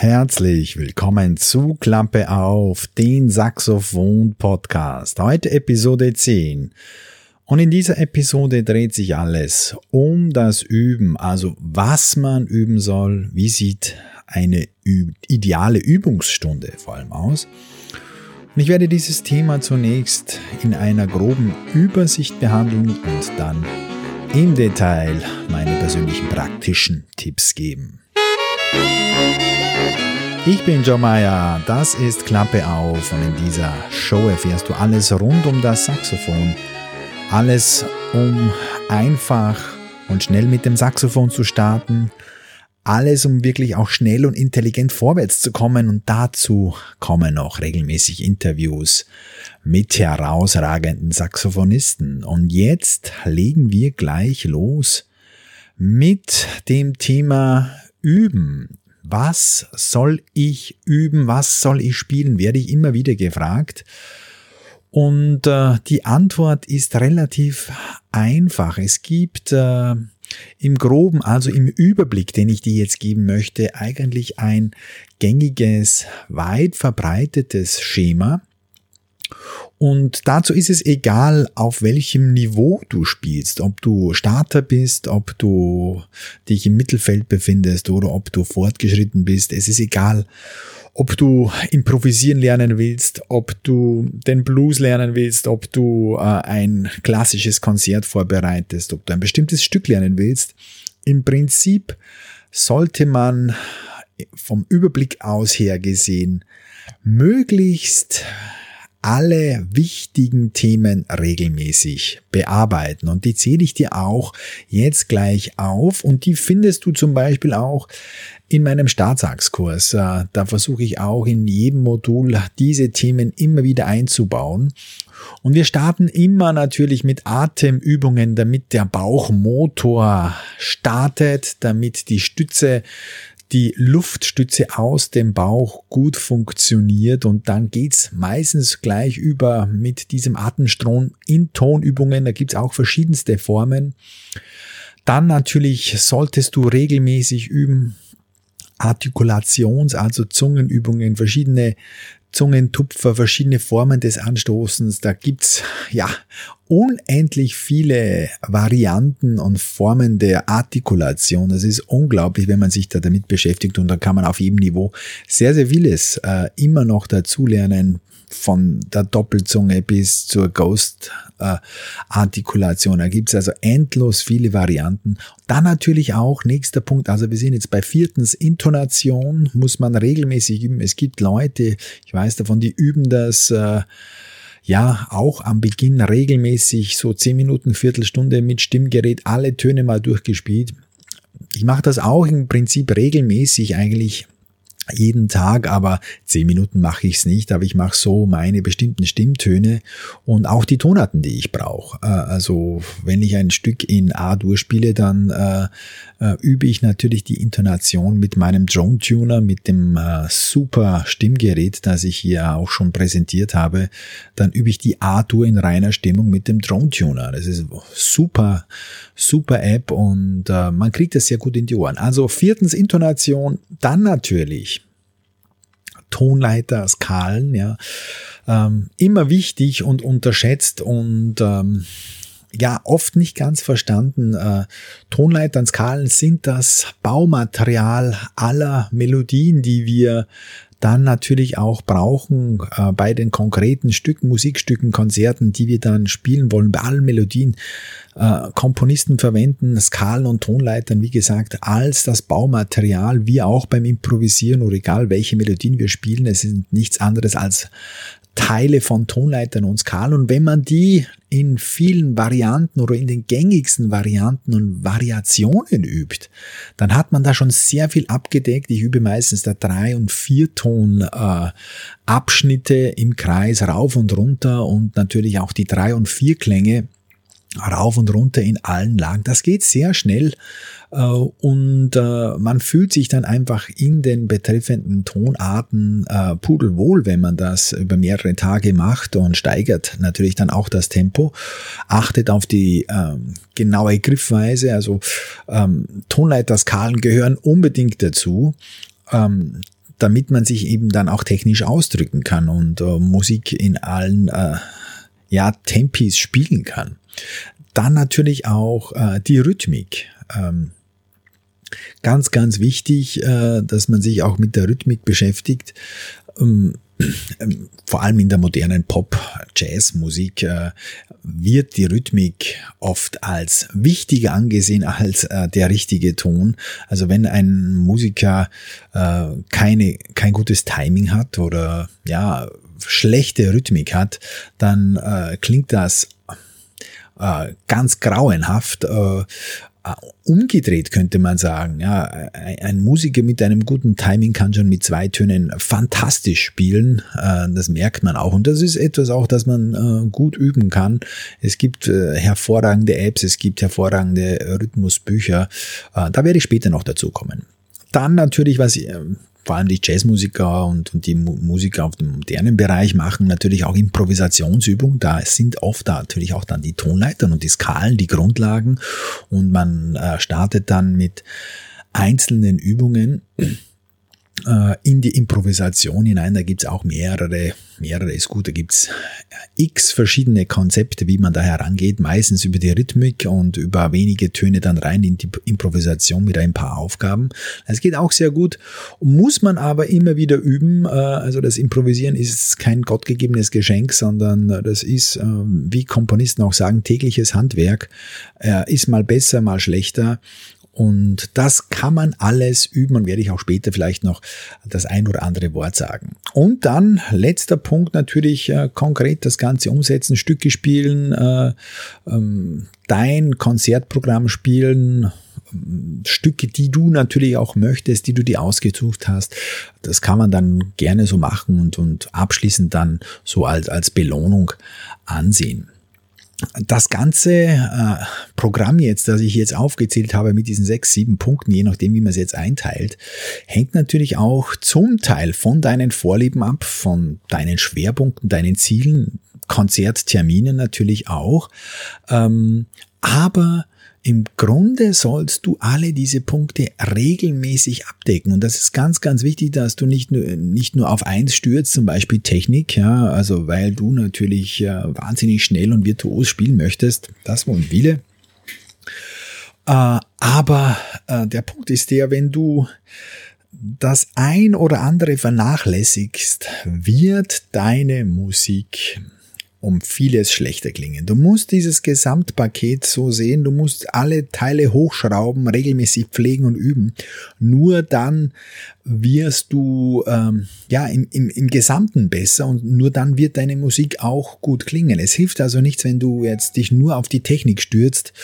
Herzlich willkommen zu Klappe auf, den Saxophon Podcast. Heute Episode 10. Und in dieser Episode dreht sich alles um das Üben, also was man üben soll, wie sieht eine ideale Übungsstunde vor allem aus. Und ich werde dieses Thema zunächst in einer groben Übersicht behandeln und dann im Detail meine persönlichen praktischen Tipps geben. Ich bin Joe Meyer, das ist Klappe auf und in dieser Show erfährst du alles rund um das Saxophon. Alles um einfach und schnell mit dem Saxophon zu starten. Alles um wirklich auch schnell und intelligent vorwärts zu kommen und dazu kommen noch regelmäßig Interviews mit herausragenden Saxophonisten. Und jetzt legen wir gleich los mit dem Thema Üben. Was soll ich üben? Was soll ich spielen? Werde ich immer wieder gefragt. Und äh, die Antwort ist relativ einfach. Es gibt äh, im groben, also im Überblick, den ich dir jetzt geben möchte, eigentlich ein gängiges, weit verbreitetes Schema. Und dazu ist es egal, auf welchem Niveau du spielst, ob du Starter bist, ob du dich im Mittelfeld befindest oder ob du fortgeschritten bist. Es ist egal, ob du improvisieren lernen willst, ob du den Blues lernen willst, ob du äh, ein klassisches Konzert vorbereitest, ob du ein bestimmtes Stück lernen willst. Im Prinzip sollte man vom Überblick aus her gesehen möglichst alle wichtigen Themen regelmäßig bearbeiten. Und die zähle ich dir auch jetzt gleich auf. Und die findest du zum Beispiel auch in meinem Startsaxkurs. Äh, da versuche ich auch in jedem Modul diese Themen immer wieder einzubauen. Und wir starten immer natürlich mit Atemübungen, damit der Bauchmotor startet, damit die Stütze die Luftstütze aus dem Bauch gut funktioniert und dann geht's meistens gleich über mit diesem Atemstrom in Tonübungen. Da gibt's auch verschiedenste Formen. Dann natürlich solltest du regelmäßig üben. Artikulations-, also Zungenübungen, verschiedene Zungentupfer, verschiedene Formen des Anstoßens. Da gibt's ja unendlich viele Varianten und Formen der Artikulation. Das ist unglaublich, wenn man sich da damit beschäftigt und da kann man auf jedem Niveau sehr, sehr vieles äh, immer noch dazulernen von der Doppelzunge bis zur Ghost-Artikulation. da gibt's also endlos viele Varianten. Dann natürlich auch, nächster Punkt, also wir sind jetzt bei viertens, Intonation muss man regelmäßig üben. Es gibt Leute, ich weiß davon, die üben das äh, ja auch am Beginn regelmäßig so zehn Minuten, Viertelstunde mit Stimmgerät alle Töne mal durchgespielt. Ich mache das auch im Prinzip regelmäßig eigentlich jeden Tag, aber zehn Minuten mache ich es nicht, aber ich mache so meine bestimmten Stimmtöne und auch die Tonarten, die ich brauche. Äh, also wenn ich ein Stück in A-Dur spiele, dann äh, äh, übe ich natürlich die Intonation mit meinem Drone Tuner, mit dem äh, super Stimmgerät, das ich hier auch schon präsentiert habe. Dann übe ich die A-Dur in reiner Stimmung mit dem Drone Tuner. Das ist super, super App und äh, man kriegt das sehr gut in die Ohren. Also viertens Intonation, dann natürlich Tonleiter, Skalen, ja, ähm, immer wichtig und unterschätzt und ähm, ja oft nicht ganz verstanden. Äh, Tonleitern, Skalen sind das Baumaterial aller Melodien, die wir dann natürlich auch brauchen äh, bei den konkreten Stücken, Musikstücken, Konzerten, die wir dann spielen wollen, bei allen Melodien. Äh, Komponisten verwenden Skalen und Tonleitern, wie gesagt, als das Baumaterial, wie auch beim Improvisieren oder egal welche Melodien wir spielen. Es sind nichts anderes als Teile von Tonleitern und Skalen. Und wenn man die in vielen Varianten oder in den gängigsten Varianten und Variationen übt, dann hat man da schon sehr viel abgedeckt. Ich übe meistens da drei und vier Ton äh, Abschnitte im Kreis rauf und runter und natürlich auch die drei und vier Klänge rauf und runter in allen Lagen. Das geht sehr schnell äh, und äh, man fühlt sich dann einfach in den betreffenden Tonarten äh, pudelwohl, wenn man das über mehrere Tage macht und steigert natürlich dann auch das Tempo. Achtet auf die ähm, genaue Griffweise, also ähm, Tonleiterskalen gehören unbedingt dazu. Ähm, damit man sich eben dann auch technisch ausdrücken kann und äh, Musik in allen äh, ja, Tempis spielen kann. Dann natürlich auch äh, die Rhythmik. Ähm, ganz, ganz wichtig, äh, dass man sich auch mit der Rhythmik beschäftigt. Ähm, ähm, vor allem in der modernen Pop-Jazz-Musik äh, wird die Rhythmik oft als wichtiger angesehen als äh, der richtige Ton. Also wenn ein Musiker äh, keine, kein gutes Timing hat oder ja, schlechte Rhythmik hat, dann äh, klingt das äh, ganz grauenhaft. Äh, äh, umgedreht könnte man sagen. Ja, ein Musiker mit einem guten Timing kann schon mit zwei Tönen fantastisch spielen. Äh, das merkt man auch. Und das ist etwas auch, das man äh, gut üben kann. Es gibt hervorragende Apps, es gibt hervorragende Rhythmusbücher. Da werde ich später noch dazu kommen. Dann natürlich, was vor allem die Jazzmusiker und, und die Musiker auf dem modernen Bereich machen natürlich auch Improvisationsübungen. Da sind oft da natürlich auch dann die Tonleitern und die Skalen, die Grundlagen. Und man äh, startet dann mit einzelnen Übungen in die Improvisation hinein. Da gibt's auch mehrere, mehrere ist gut, da gibt's x verschiedene Konzepte, wie man da herangeht, meistens über die Rhythmik und über wenige Töne dann rein in die Improvisation mit ein paar Aufgaben. Das geht auch sehr gut, muss man aber immer wieder üben. Äh, also das Improvisieren ist kein gottgegebenes Geschenk, sondern das ist, äh, wie Komponisten auch sagen, tägliches Handwerk. Ist mal besser, mal schlechter. Und das kann man alles üben und werde ich auch später vielleicht noch das ein oder andere Wort sagen. Und dann letzter Punkt natürlich äh, konkret das Ganze umsetzen, Stücke spielen, äh, ähm, dein Konzertprogramm spielen, ähm, Stücke, die du natürlich auch möchtest, die du dir ausgesucht hast. Das kann man dann gerne so machen und, und abschließend dann so als, als Belohnung ansehen das ganze äh, Programm jetzt, das ich jetzt aufgezählt habe mit diesen sechs, sieben Punkten, je nachdem, wie man es jetzt einteilt, hängt natürlich auch zum Teil von deinen Vorlieben ab, von deinen Schwerpunkten, deinen Zielen, Konzertterminen natürlich auch. Ähm, aber im Grunde sollst du alle diese Punkte regelmäßig abdecken. Und das ist ganz, ganz wichtig, dass du nicht nur, nicht nur auf eins stürzt, zum Beispiel Technik, ja, also weil du natürlich äh, wahnsinnig schnell und virtuos spielen möchtest. Das wollen viele. Äh, aber äh, der Punkt ist der, wenn du das ein oder andere vernachlässigst, wird deine Musik um vieles schlechter klingen. Du musst dieses Gesamtpaket so sehen, du musst alle Teile hochschrauben, regelmäßig pflegen und üben. Nur dann wirst du ähm, ja im, im, im Gesamten besser und nur dann wird deine Musik auch gut klingen. Es hilft also nichts, wenn du jetzt dich nur auf die Technik stürzt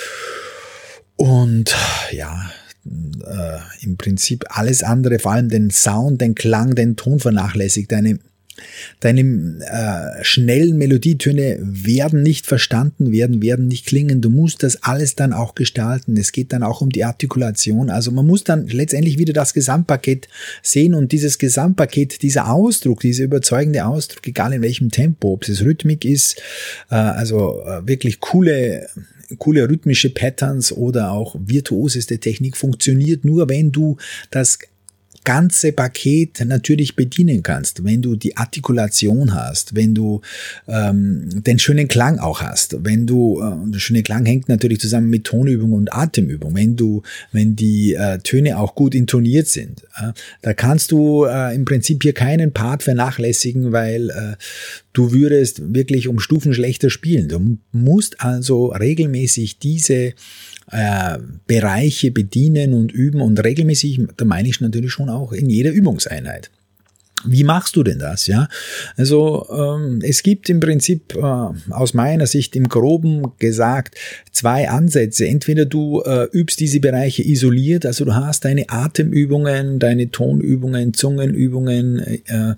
und ja, äh, im Prinzip alles andere, vor allem den Sound, den Klang, den Ton vernachlässigt, deine Deine äh, schnellen Melodietöne werden nicht verstanden werden, werden nicht klingen. Du musst das alles dann auch gestalten. Es geht dann auch um die Artikulation. Also man muss dann letztendlich wieder das Gesamtpaket sehen und dieses Gesamtpaket, dieser Ausdruck, dieser überzeugende Ausdruck, egal in welchem Tempo, ob es Rhythmik ist, äh, also äh, wirklich coole coole rhythmische Patterns oder auch virtuoseste Technik funktioniert nur, wenn du das ganze Paket natürlich bedienen kannst, wenn du die Artikulation hast, wenn du ähm, den schönen Klang auch hast, wenn du, äh, der schöne Klang hängt natürlich zusammen mit Tonübung und Atemübung, wenn du, wenn die äh, Töne auch gut intoniert sind, äh, da kannst du äh, im Prinzip hier keinen Part vernachlässigen, weil äh, du würdest wirklich um Stufen schlechter spielen. Du musst also regelmäßig diese Bereiche bedienen und üben und regelmäßig, da meine ich natürlich schon auch in jeder Übungseinheit. Wie machst du denn das? Ja, also ähm, es gibt im Prinzip äh, aus meiner Sicht im Groben gesagt zwei Ansätze. Entweder du äh, übst diese Bereiche isoliert, also du hast deine Atemübungen, deine Tonübungen, Zungenübungen äh,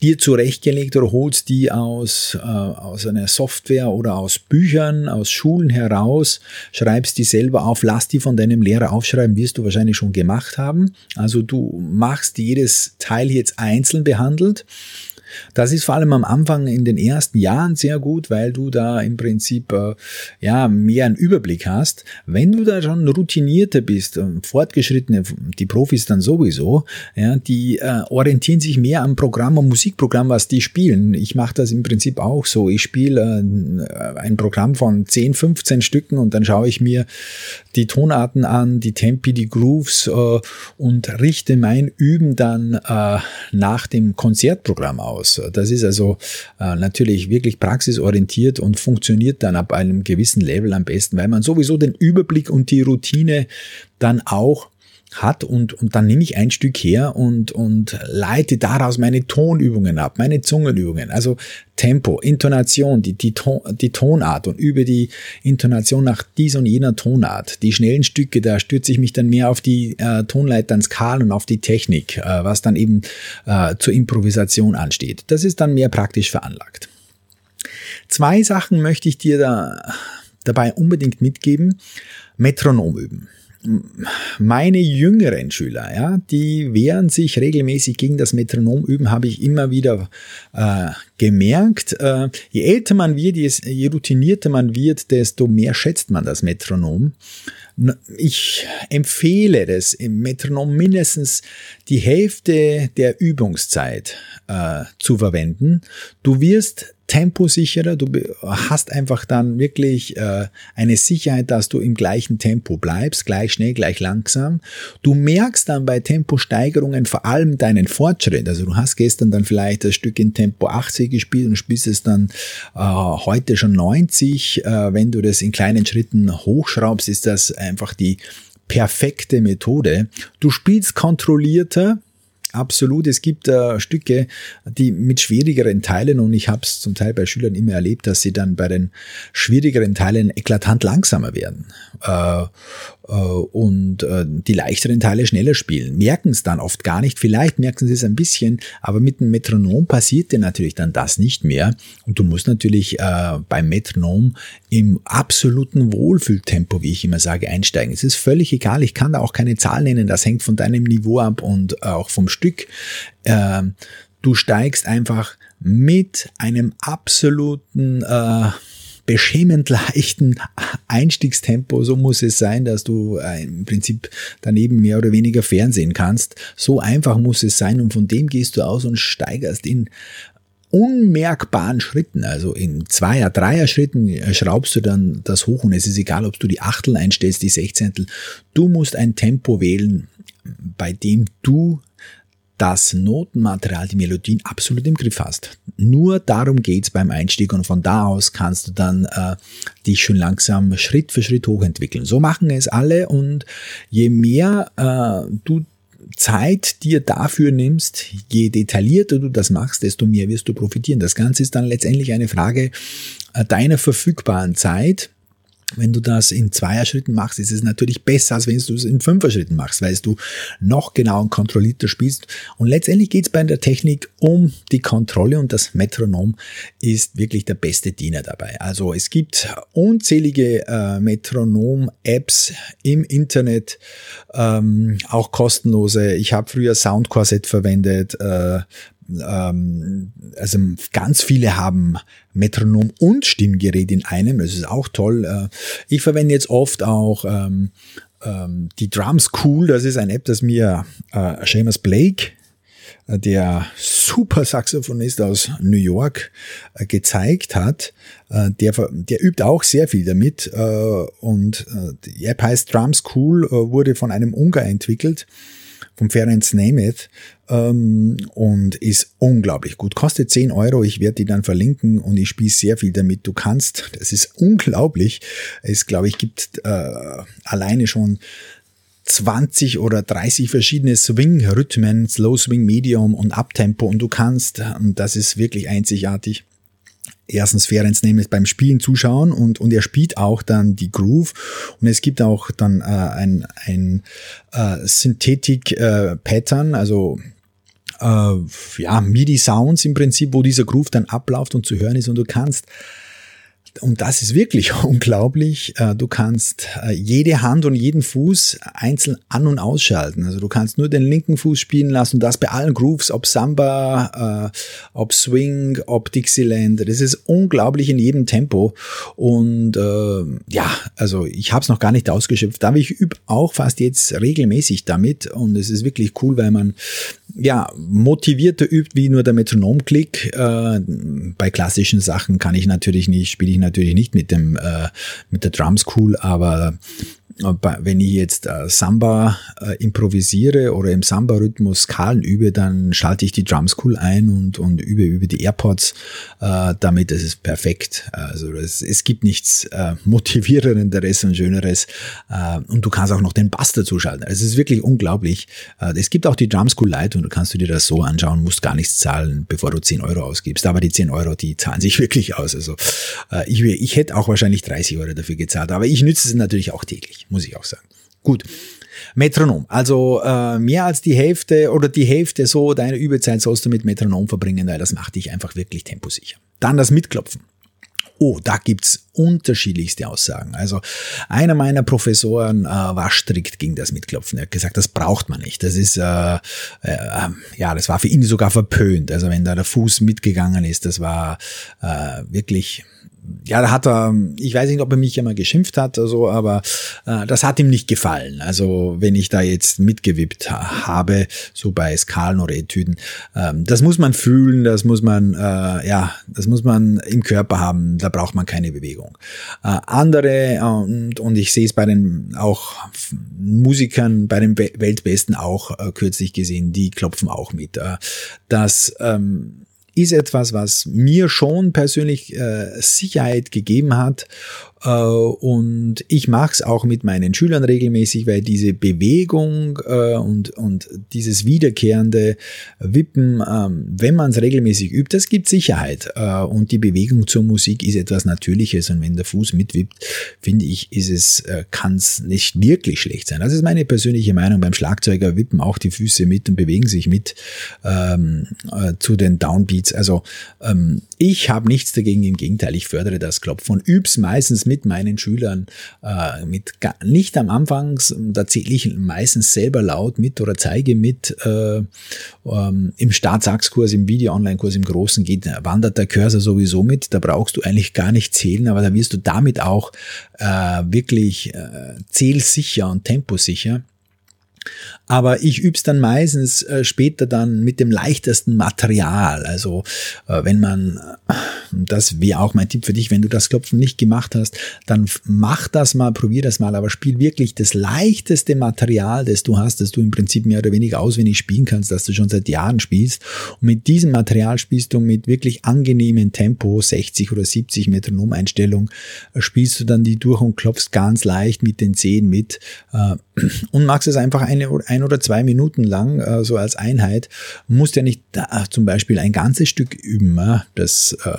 dir zurechtgelegt oder holst die aus äh, aus einer Software oder aus Büchern, aus Schulen heraus, schreibst die selber auf, lass die von deinem Lehrer aufschreiben, wirst du wahrscheinlich schon gemacht haben. Also du machst jedes Teil jetzt einzeln behandelt. Das ist vor allem am Anfang in den ersten Jahren sehr gut, weil du da im Prinzip äh, ja mehr einen Überblick hast. Wenn du da schon routinierter bist, äh, fortgeschrittene, die Profis dann sowieso, ja, die äh, orientieren sich mehr am Programm, am Musikprogramm, was die spielen. Ich mache das im Prinzip auch so. Ich spiele äh, ein Programm von 10, 15 Stücken und dann schaue ich mir die Tonarten an, die Tempi, die Grooves äh, und richte mein Üben dann äh, nach dem Konzertprogramm aus. Das ist also äh, natürlich wirklich praxisorientiert und funktioniert dann ab einem gewissen Level am besten, weil man sowieso den Überblick und die Routine dann auch hat und, und dann nehme ich ein Stück her und, und leite daraus meine Tonübungen ab, meine Zungenübungen. Also Tempo, Intonation, die, die, Ton, die Tonart und über die Intonation nach dieser und jener Tonart. Die schnellen Stücke, da stürze ich mich dann mehr auf die äh, Tonleitern Skalen und auf die Technik, äh, was dann eben äh, zur Improvisation ansteht. Das ist dann mehr praktisch veranlagt. Zwei Sachen möchte ich dir da dabei unbedingt mitgeben. Metronom üben meine jüngeren Schüler, ja, die wehren sich regelmäßig gegen das Metronom üben, habe ich immer wieder äh, gemerkt. Äh, je älter man wird, je, je routinierter man wird, desto mehr schätzt man das Metronom. Ich empfehle das im Metronom mindestens die Hälfte der Übungszeit äh, zu verwenden. Du wirst temposicherer, du hast einfach dann wirklich äh, eine Sicherheit, dass du im gleichen Tempo bleibst, gleich schnell, gleich langsam. Du merkst dann bei Temposteigerungen vor allem deinen Fortschritt. Also du hast gestern dann vielleicht das Stück in Tempo 80 gespielt und spielst es dann äh, heute schon 90. Äh, wenn du das in kleinen Schritten hochschraubst, ist das einfach die perfekte Methode. Du spielst kontrollierter, Absolut, es gibt äh, Stücke, die mit schwierigeren Teilen und ich habe es zum Teil bei Schülern immer erlebt, dass sie dann bei den schwierigeren Teilen eklatant langsamer werden. Äh, und äh, die leichteren Teile schneller spielen. Merken es dann oft gar nicht. Vielleicht merken sie es ein bisschen, aber mit dem Metronom passiert dir natürlich dann das nicht mehr. Und du musst natürlich äh, beim Metronom im absoluten Wohlfühltempo, wie ich immer sage, einsteigen. Es ist völlig egal. Ich kann da auch keine Zahl nennen. Das hängt von deinem Niveau ab und auch vom Stück. Äh, du steigst einfach mit einem absoluten äh, beschämend leichten Einstiegstempo. So muss es sein, dass du äh, im Prinzip daneben mehr oder weniger Fernsehen kannst. So einfach muss es sein und von dem gehst du aus und steigerst in unmerkbaren Schritten, also in Zweier-, Dreier-Schritten äh, schraubst du dann das hoch und es ist egal, ob du die Achtel einstellst, die Sechzehntel. Du musst ein Tempo wählen, bei dem du das Notenmaterial, die Melodien absolut im Griff hast. Nur darum geht's beim Einstieg und von da aus kannst du dann äh, dich schon langsam Schritt für Schritt hochentwickeln. So machen es alle und je mehr äh, du Zeit dir dafür nimmst, je detaillierter du das machst, desto mehr wirst du profitieren. Das Ganze ist dann letztendlich eine Frage äh, deiner verfügbaren Zeit wenn du das in Zweier-Schritten machst, ist es natürlich besser, als wenn du es in Fünfer-Schritten machst, weil du noch genau und kontrollierter spielst. Und letztendlich geht es bei der Technik um die Kontrolle und das Metronom ist wirklich der beste Diener dabei. Also es gibt unzählige äh, Metronom-Apps im Internet, ähm, auch kostenlose. Ich habe früher Soundcorset verwendet, äh, ähm, also ganz viele haben Metronom und Stimmgerät in einem, das ist auch toll. Äh, ich verwende jetzt oft auch ähm, ähm, die Drums Cool, das ist ein App, das mir äh, Seamus Blake, äh, der super Saxophonist aus New York, gezeigt hat. Der, der übt auch sehr viel damit und die App heißt Drums Cool, wurde von einem Ungar entwickelt vom Ferenc Nemeth ähm, und ist unglaublich gut. Kostet 10 Euro, ich werde die dann verlinken und ich spiele sehr viel damit. Du kannst, das ist unglaublich. Es, glaube ich, gibt äh, alleine schon 20 oder 30 verschiedene Swing-Rhythmen, Slow Swing, Medium und Uptempo und du kannst, und das ist wirklich einzigartig, erstens Ferenc nämlich beim Spielen zuschauen und, und er spielt auch dann die Groove und es gibt auch dann äh, ein, ein äh, Synthetic äh, also äh, ja, MIDI-Sounds im Prinzip, wo dieser Groove dann abläuft und zu hören ist und du kannst und das ist wirklich unglaublich, äh, du kannst äh, jede Hand und jeden Fuß einzeln an- und ausschalten. Also du kannst nur den linken Fuß spielen lassen und das bei allen Grooves, ob Samba, äh, ob Swing, ob Dixieland. Das ist unglaublich in jedem Tempo. Und äh, ja, also ich habe es noch gar nicht ausgeschöpft. Aber ich übe auch fast jetzt regelmäßig damit und es ist wirklich cool, weil man ja, motivierter übt wie nur der Metronomklick. Äh, bei klassischen Sachen kann ich natürlich nicht, spiele ich natürlich nicht mit dem äh, mit der Drum School, aber wenn ich jetzt äh, Samba äh, improvisiere oder im Samba-Rhythmus Skalen übe, dann schalte ich die Drum School ein und, und übe über die AirPods. Äh, damit ist es perfekt. Also das, es gibt nichts äh, motivierenderes und schöneres. Äh, und du kannst auch noch den Bass dazu schalten. Also es ist wirklich unglaublich. Äh, es gibt auch die Drum School Lite und kannst du dir das so anschauen, musst gar nichts zahlen, bevor du 10 Euro ausgibst. Aber die 10 Euro, die zahlen sich wirklich aus. Also äh, ich, ich hätte auch wahrscheinlich 30 Euro dafür gezahlt, aber ich nütze es natürlich auch täglich muss ich auch sagen. Gut. Metronom. Also äh, mehr als die Hälfte oder die Hälfte so deiner Übezeit sollst du mit Metronom verbringen, weil das macht dich einfach wirklich temposicher. Dann das Mitklopfen. Oh, da gibt's unterschiedlichste Aussagen. Also einer meiner Professoren äh, war strikt gegen das Mitklopfen. Er hat gesagt, das braucht man nicht. Das ist äh, äh, ja, das war für ihn sogar verpönt. Also wenn da der Fuß mitgegangen ist, das war äh, wirklich ja, da hat er, ich weiß nicht, ob er mich immer geschimpft hat oder so, aber äh, das hat ihm nicht gefallen. Also wenn ich da jetzt mitgewippt ha habe, so bei Skalen oder Etüden, ähm, das muss man fühlen, das muss man, äh, ja, das muss man im Körper haben, da braucht man keine Bewegung. Äh, andere, und, und ich sehe es bei den auch Musikern, bei den Weltbesten auch äh, kürzlich gesehen, die klopfen auch mit. Äh, das ähm, ist etwas, was mir schon persönlich äh, Sicherheit gegeben hat und ich mache es auch mit meinen Schülern regelmäßig, weil diese Bewegung äh, und, und dieses wiederkehrende Wippen, ähm, wenn man es regelmäßig übt, das gibt Sicherheit. Äh, und die Bewegung zur Musik ist etwas Natürliches. Und wenn der Fuß mitwippt, finde ich, ist es, kann es nicht wirklich schlecht sein. Das ist meine persönliche Meinung. Beim Schlagzeuger wippen auch die Füße mit und bewegen sich mit ähm, äh, zu den Downbeats. Also ähm, ich habe nichts dagegen, im Gegenteil, ich fördere das Klopfen und üb's meistens mit meinen Schülern, äh, mit nicht am Anfang, da zähle ich meistens selber laut mit oder zeige mit. Äh, ähm, Im Startsachskurs, im Video-Online-Kurs, im Großen geht, wandert der Cursor sowieso mit, da brauchst du eigentlich gar nicht zählen, aber da wirst du damit auch äh, wirklich äh, zählsicher und temposicher. Aber ich üb's dann meistens äh, später dann mit dem leichtesten Material. Also äh, wenn man, äh, das wäre auch mein Tipp für dich, wenn du das Klopfen nicht gemacht hast, dann mach das mal, probier das mal, aber spiel wirklich das leichteste Material, das du hast, das du im Prinzip mehr oder weniger auswendig spielen kannst, das du schon seit Jahren spielst. Und mit diesem Material spielst du mit wirklich angenehmem Tempo, 60 oder 70 Metronomeinstellung, äh, spielst du dann die durch und klopfst ganz leicht mit den Zehen mit äh, und machst es einfach eine, ein oder zwei Minuten lang, äh, so als Einheit. Musst ja nicht äh, zum Beispiel ein ganzes Stück üben. Äh, das äh,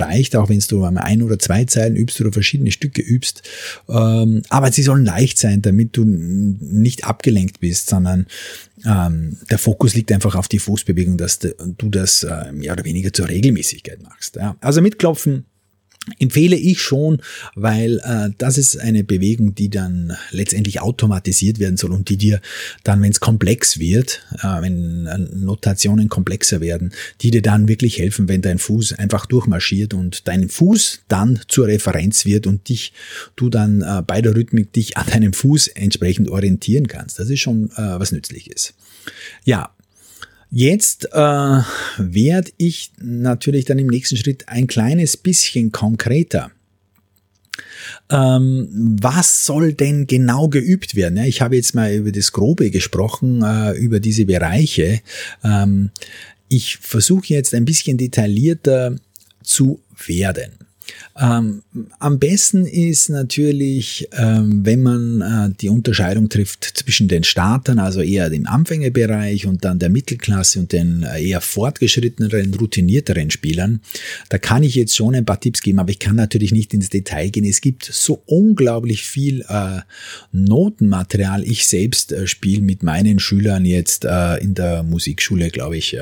reicht, auch wenn du ein oder zwei Zeilen übst oder verschiedene Stücke übst. Ähm, aber sie sollen leicht sein, damit du nicht abgelenkt bist, sondern ähm, der Fokus liegt einfach auf die Fußbewegung, dass du das äh, mehr oder weniger zur Regelmäßigkeit machst. Ja. Also mitklopfen, empfehle ich schon, weil äh, das ist eine Bewegung, die dann letztendlich automatisiert werden soll und die dir dann, wenn es komplex wird, äh, wenn äh, Notationen komplexer werden, die dir dann wirklich helfen, wenn dein Fuß einfach durchmarschiert und dein Fuß dann zur Referenz wird und dich, du dann äh, bei der Rhythmik dich an deinem Fuß entsprechend orientieren kannst. Das ist schon äh, was Nützliches. Ja, Jetzt äh, werde ich natürlich dann im nächsten Schritt ein kleines bisschen konkreter. Ähm, was soll denn genau geübt werden? Ja, ich habe jetzt mal über das Grobe gesprochen, äh, über diese Bereiche. Ähm, ich versuche jetzt ein bisschen detaillierter zu werden. Ähm, am besten ist natürlich, ähm, wenn man äh, die Unterscheidung trifft zwischen den Startern, also eher dem Anfängerbereich und dann der Mittelklasse und den äh, eher fortgeschritteneren, routinierteren Spielern. Da kann ich jetzt schon ein paar Tipps geben, aber ich kann natürlich nicht ins Detail gehen. Es gibt so unglaublich viel äh, Notenmaterial. Ich selbst äh, spiele mit meinen Schülern jetzt äh, in der Musikschule, glaube ich,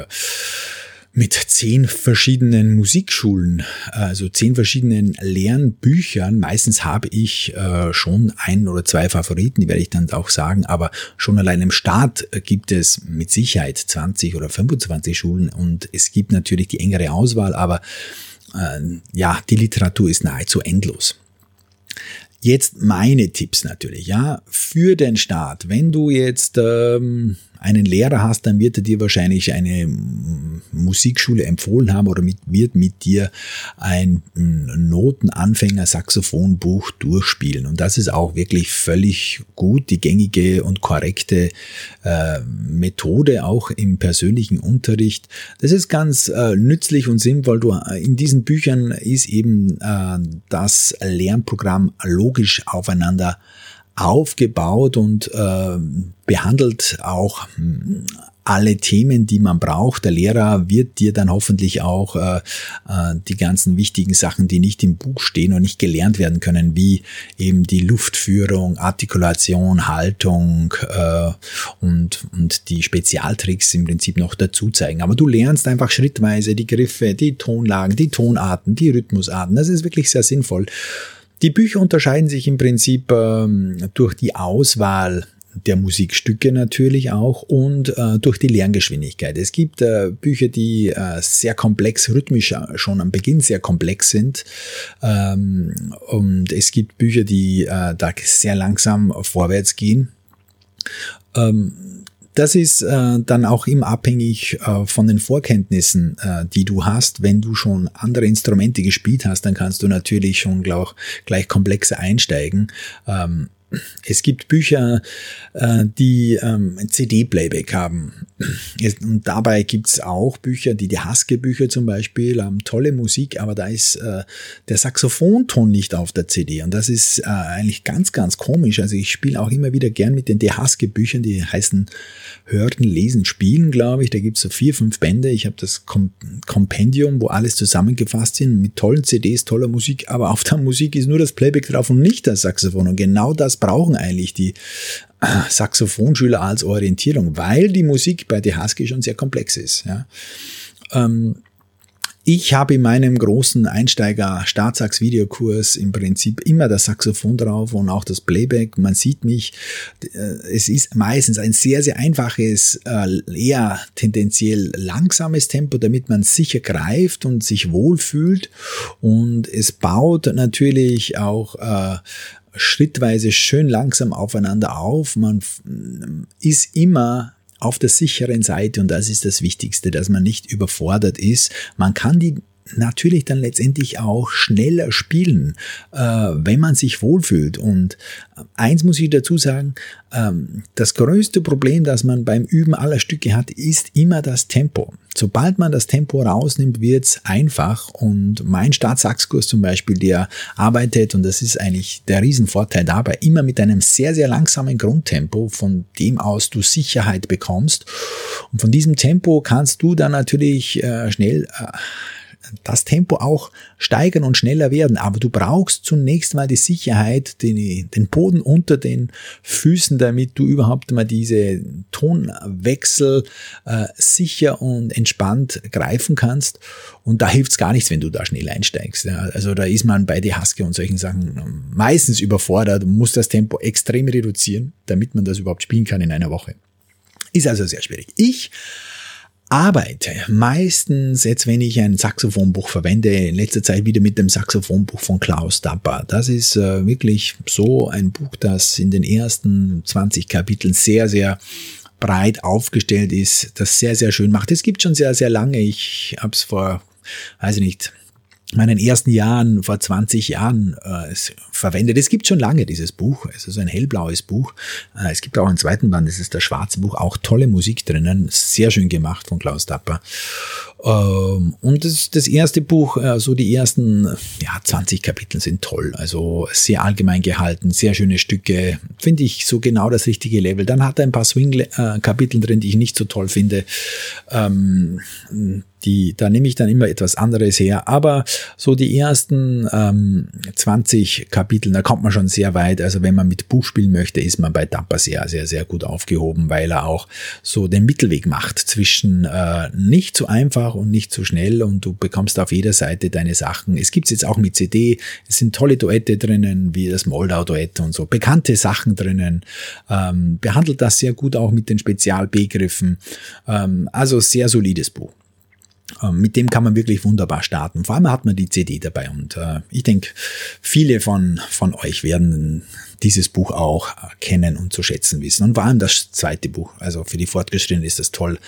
mit zehn verschiedenen Musikschulen, also zehn verschiedenen Lernbüchern. Meistens habe ich äh, schon ein oder zwei Favoriten, die werde ich dann auch sagen, aber schon allein im Start gibt es mit Sicherheit 20 oder 25 Schulen und es gibt natürlich die engere Auswahl, aber äh, ja, die Literatur ist nahezu endlos. Jetzt meine Tipps natürlich, ja, für den Start. Wenn du jetzt ähm, einen Lehrer hast, dann wird er dir wahrscheinlich eine Musikschule empfohlen haben oder mit, wird mit dir ein Notenanfänger-Saxophonbuch durchspielen. Und das ist auch wirklich völlig gut, die gängige und korrekte äh, Methode, auch im persönlichen Unterricht. Das ist ganz äh, nützlich und sinnvoll. Du, äh, in diesen Büchern ist eben äh, das Lernprogramm logisch aufeinander aufgebaut und äh, behandelt auch hm, alle Themen, die man braucht. Der Lehrer wird dir dann hoffentlich auch äh, äh, die ganzen wichtigen Sachen, die nicht im Buch stehen und nicht gelernt werden können, wie eben die Luftführung, Artikulation, Haltung äh, und, und die Spezialtricks im Prinzip noch dazu zeigen. Aber du lernst einfach schrittweise die Griffe, die Tonlagen, die Tonarten, die Rhythmusarten. Das ist wirklich sehr sinnvoll. Die Bücher unterscheiden sich im Prinzip ähm, durch die Auswahl der Musikstücke natürlich auch und äh, durch die Lerngeschwindigkeit. Es gibt äh, Bücher, die äh, sehr komplex, rhythmisch äh, schon am Beginn sehr komplex sind ähm, und es gibt Bücher, die äh, da sehr langsam vorwärts gehen. Ähm, das ist äh, dann auch immer abhängig äh, von den Vorkenntnissen, äh, die du hast. Wenn du schon andere Instrumente gespielt hast, dann kannst du natürlich schon glaub, gleich komplexer einsteigen. Ähm, es gibt Bücher, äh, die ähm, CD-Playback haben. Und dabei gibt's auch Bücher, die die Haske-Bücher zum Beispiel haben tolle Musik, aber da ist äh, der Saxophonton nicht auf der CD. Und das ist äh, eigentlich ganz, ganz komisch. Also ich spiele auch immer wieder gern mit den De Haske-Büchern, die heißen Hörten, Lesen, Spielen, glaube ich. Da gibt's so vier, fünf Bände. Ich habe das Kompendium, wo alles zusammengefasst sind, mit tollen CDs, toller Musik, aber auf der Musik ist nur das Playback drauf und nicht das Saxophon. Und genau das brauchen eigentlich die Saxophonschüler als Orientierung, weil die Musik bei The Husky schon sehr komplex ist. Ja. Ähm, ich habe in meinem großen Einsteiger Startsax Videokurs im Prinzip immer das Saxophon drauf und auch das Playback. Man sieht mich, äh, es ist meistens ein sehr, sehr einfaches, äh, eher tendenziell langsames Tempo, damit man sicher greift und sich wohlfühlt. Und es baut natürlich auch äh, schrittweise schön langsam aufeinander auf. Man ist immer auf der sicheren Seite und das ist das Wichtigste, dass man nicht überfordert ist. Man kann die natürlich dann letztendlich auch schneller spielen, äh, wenn man sich wohlfühlt. Und eins muss ich dazu sagen, ähm, das größte Problem, das man beim Üben aller Stücke hat, ist immer das Tempo. Sobald man das Tempo rausnimmt, wird's einfach. Und mein Startsaxkurs zum Beispiel, der arbeitet, und das ist eigentlich der Riesenvorteil dabei, immer mit einem sehr, sehr langsamen Grundtempo, von dem aus du Sicherheit bekommst. Und von diesem Tempo kannst du dann natürlich äh, schnell äh, das Tempo auch steigern und schneller werden. Aber du brauchst zunächst mal die Sicherheit, den, den Boden unter den Füßen, damit du überhaupt mal diese Tonwechsel äh, sicher und entspannt greifen kannst. Und da hilft's gar nichts, wenn du da schnell einsteigst. Ja. Also da ist man bei die Haske und solchen Sachen meistens überfordert und muss das Tempo extrem reduzieren, damit man das überhaupt spielen kann in einer Woche. Ist also sehr schwierig. Ich arbeite meistens jetzt, wenn ich ein Saxophonbuch verwende, in letzter Zeit wieder mit dem Saxophonbuch von Klaus Dapper. Das ist äh, wirklich so ein Buch, das in den ersten 20 Kapiteln sehr, sehr breit aufgestellt ist, das sehr, sehr schön macht. Es gibt schon sehr, sehr lange. Ich habe es vor, weiß ich nicht, meinen ersten Jahren, vor 20 Jahren äh, verwendet. Es gibt schon lange dieses Buch, es ist ein hellblaues Buch. Äh, es gibt auch einen zweiten Band, das ist das schwarze Buch, auch tolle Musik drinnen, sehr schön gemacht von Klaus Dapper. Ähm, und das, das erste Buch, äh, so die ersten ja, 20 Kapitel sind toll, also sehr allgemein gehalten, sehr schöne Stücke, finde ich so genau das richtige Level. Dann hat er ein paar Swing-Kapitel drin, die ich nicht so toll finde. Ähm, die, da nehme ich dann immer etwas anderes her. Aber so die ersten ähm, 20 Kapitel, da kommt man schon sehr weit. Also wenn man mit Buch spielen möchte, ist man bei Dapper sehr, sehr, sehr gut aufgehoben, weil er auch so den Mittelweg macht zwischen äh, nicht so einfach einfach und nicht zu schnell und du bekommst auf jeder Seite deine Sachen. Es gibt's jetzt auch mit CD. Es sind tolle Duette drinnen, wie das Moldau-Duett und so. Bekannte Sachen drinnen. Ähm, behandelt das sehr gut auch mit den Spezialbegriffen. Ähm, also sehr solides Buch. Ähm, mit dem kann man wirklich wunderbar starten. Vor allem hat man die CD dabei und äh, ich denke, viele von, von euch werden dieses Buch auch kennen und zu schätzen wissen. Und vor allem das zweite Buch. Also für die Fortgeschrittenen ist das toll.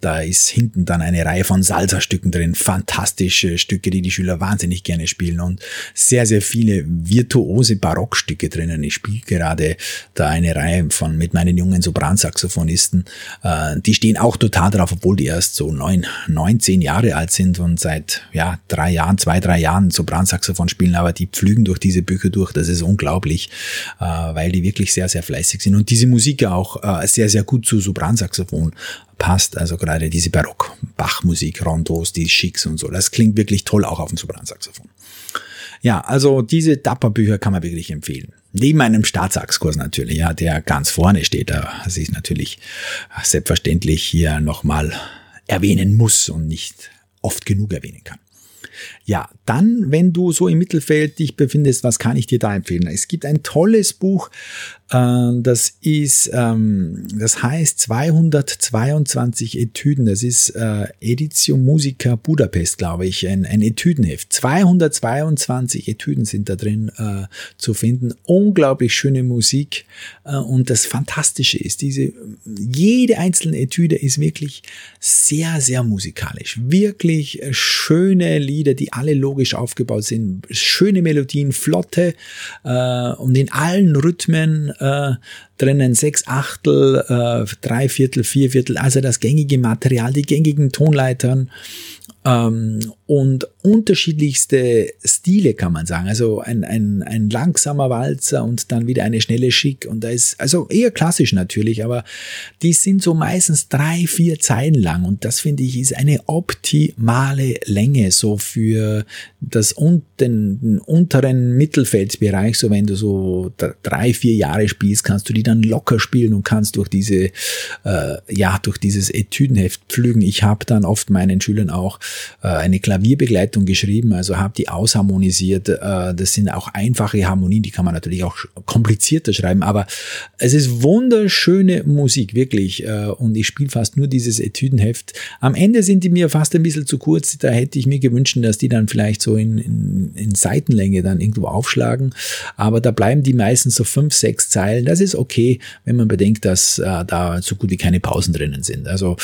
Da ist hinten dann eine Reihe von Salsa-Stücken drin. Fantastische Stücke, die die Schüler wahnsinnig gerne spielen und sehr, sehr viele virtuose Barockstücke drinnen. Ich spiele gerade da eine Reihe von mit meinen jungen Sopransaxophonisten. Äh, die stehen auch total drauf, obwohl die erst so neun, neun, zehn Jahre alt sind und seit ja drei Jahren, zwei, drei Jahren Sopransaxophon spielen. Aber die pflügen durch diese Bücher durch. Das ist unglaublich weil die wirklich sehr, sehr fleißig sind und diese Musik auch äh, sehr, sehr gut zu Sopransaxophon passt. Also gerade diese Barock-Bach-Musik, Rondos, die Schicks und so. Das klingt wirklich toll auch auf dem Sopransaxophon. Ja, also diese Dapper-Bücher kann man wirklich empfehlen. Neben einem Staatsachskurs natürlich, ja, der ganz vorne steht, da sich natürlich selbstverständlich hier nochmal erwähnen muss und nicht oft genug erwähnen kann. Ja, dann, wenn du so im Mittelfeld dich befindest, was kann ich dir da empfehlen? Es gibt ein tolles Buch, äh, das ist, ähm, das heißt 222 Etüden. Das ist äh, Edition Musica Budapest, glaube ich, ein, ein Etüdenheft. 222 Etüden sind da drin äh, zu finden. Unglaublich schöne Musik. und das Fantastische ist, diese, jede einzelne Etüde ist wirklich sehr, sehr musikalisch. Wirklich schöne Lieder, die alle logisch aufgebaut sind. Schöne Melodien, flotte äh, und in allen Rhythmen äh, drinnen. Sechs Achtel, äh, drei Viertel, vier Viertel, also das gängige Material, die gängigen Tonleitern ähm, und unterschiedlichste Stile kann man sagen. Also ein, ein, ein langsamer Walzer und dann wieder eine schnelle Schick und da ist, also eher klassisch natürlich, aber die sind so meistens drei, vier Zeilen lang und das finde ich ist eine optimale Länge so für das und den, den unteren Mittelfeldbereich, so wenn du so drei, vier Jahre spielst, kannst du die dann locker spielen und kannst durch diese, äh, ja, durch dieses Etüdenheft pflügen. Ich habe dann oft meinen Schülern auch äh, eine Klavierbegleitung geschrieben, also habe die ausharmonisiert. Äh, das sind auch einfache Harmonien, die kann man natürlich auch komplizierter schreiben, aber es ist wunderschöne Musik, wirklich. Äh, und ich spiele fast nur dieses Etüdenheft. Am Ende sind die mir fast ein bisschen zu kurz. Da hätte ich mir gewünscht, dass die dann vielleicht so in, in, in Seitenlänge dann irgendwo aufschlagen. Aber da bleiben die meistens so fünf, sechs Zeilen. Das ist okay, wenn man bedenkt, dass äh, da so gut wie keine Pausen drinnen sind. Also,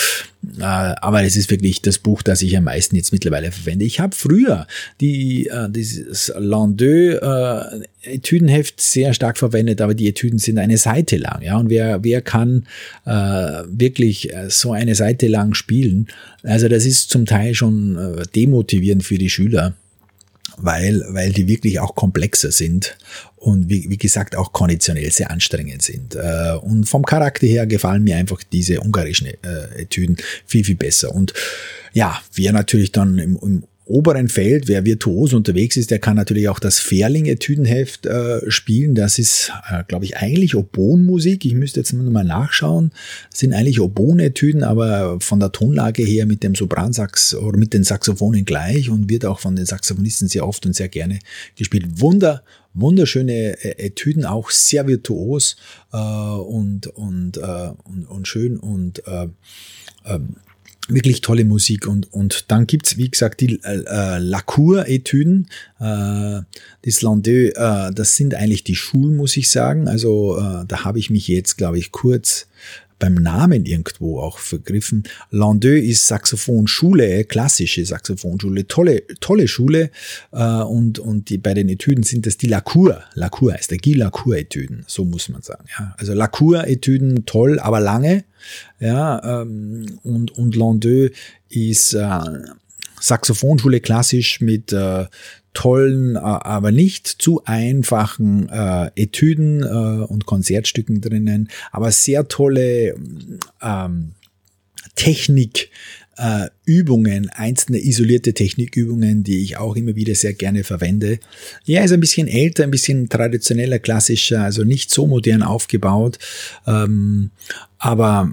äh, aber es ist wirklich das Buch, das ich am meisten jetzt mittlerweile verwende. Ich habe früher die, äh, dieses Landeux äh, Etüdenheft sehr stark verwendet, aber die Etüden sind eine Seite lang. Ja, und wer, wer kann äh, wirklich äh, so eine Seite lang spielen? Also das ist zum Teil schon äh, demotivierend für die Schüler weil, weil die wirklich auch komplexer sind und wie, wie gesagt auch konditionell sehr anstrengend sind. Äh, und vom Charakter her gefallen mir einfach diese ungarischen äh, Etüden viel, viel besser. Und ja, wer natürlich dann im, im oberen Feld, wer virtuos unterwegs ist, der kann natürlich auch das Fährling-Etüdenheft äh, spielen. Das ist, äh, glaube ich, eigentlich Oboenmusik. Ich müsste jetzt mal nachschauen. Das sind eigentlich Oboen-Etüden, aber von der Tonlage her mit dem Sopransax oder mit den Saxophonen gleich und wird auch von den Saxophonisten sehr oft und sehr gerne gespielt. Wunder, wunderschöne äh, Etüden, auch sehr virtuos äh, und, und, äh, und, und schön und äh, ähm, wirklich tolle Musik und und dann gibt's wie gesagt die äh, äh Lacour-Etüden, äh, das Landeux, äh, das sind eigentlich die Schulen, muss ich sagen. Also äh, da habe ich mich jetzt, glaube ich, kurz beim Namen irgendwo auch vergriffen. Landeux ist Saxophonschule, klassische Saxophonschule, tolle, tolle Schule. Äh, und, und die, bei den Etüden sind das die Lacour. Lacour heißt der Guy Lacour Etüden, so muss man sagen. Ja. Also Lacour Etüden toll, aber lange. Ja, ähm, und, und Landeux ist äh, Saxophonschule klassisch mit äh, tollen, äh, aber nicht zu einfachen äh, Etüden äh, und Konzertstücken drinnen, aber sehr tolle ähm, Technik. Äh, Übungen, einzelne isolierte Technikübungen, die ich auch immer wieder sehr gerne verwende. Ja, ist ein bisschen älter, ein bisschen traditioneller, klassischer, also nicht so modern aufgebaut, ähm, aber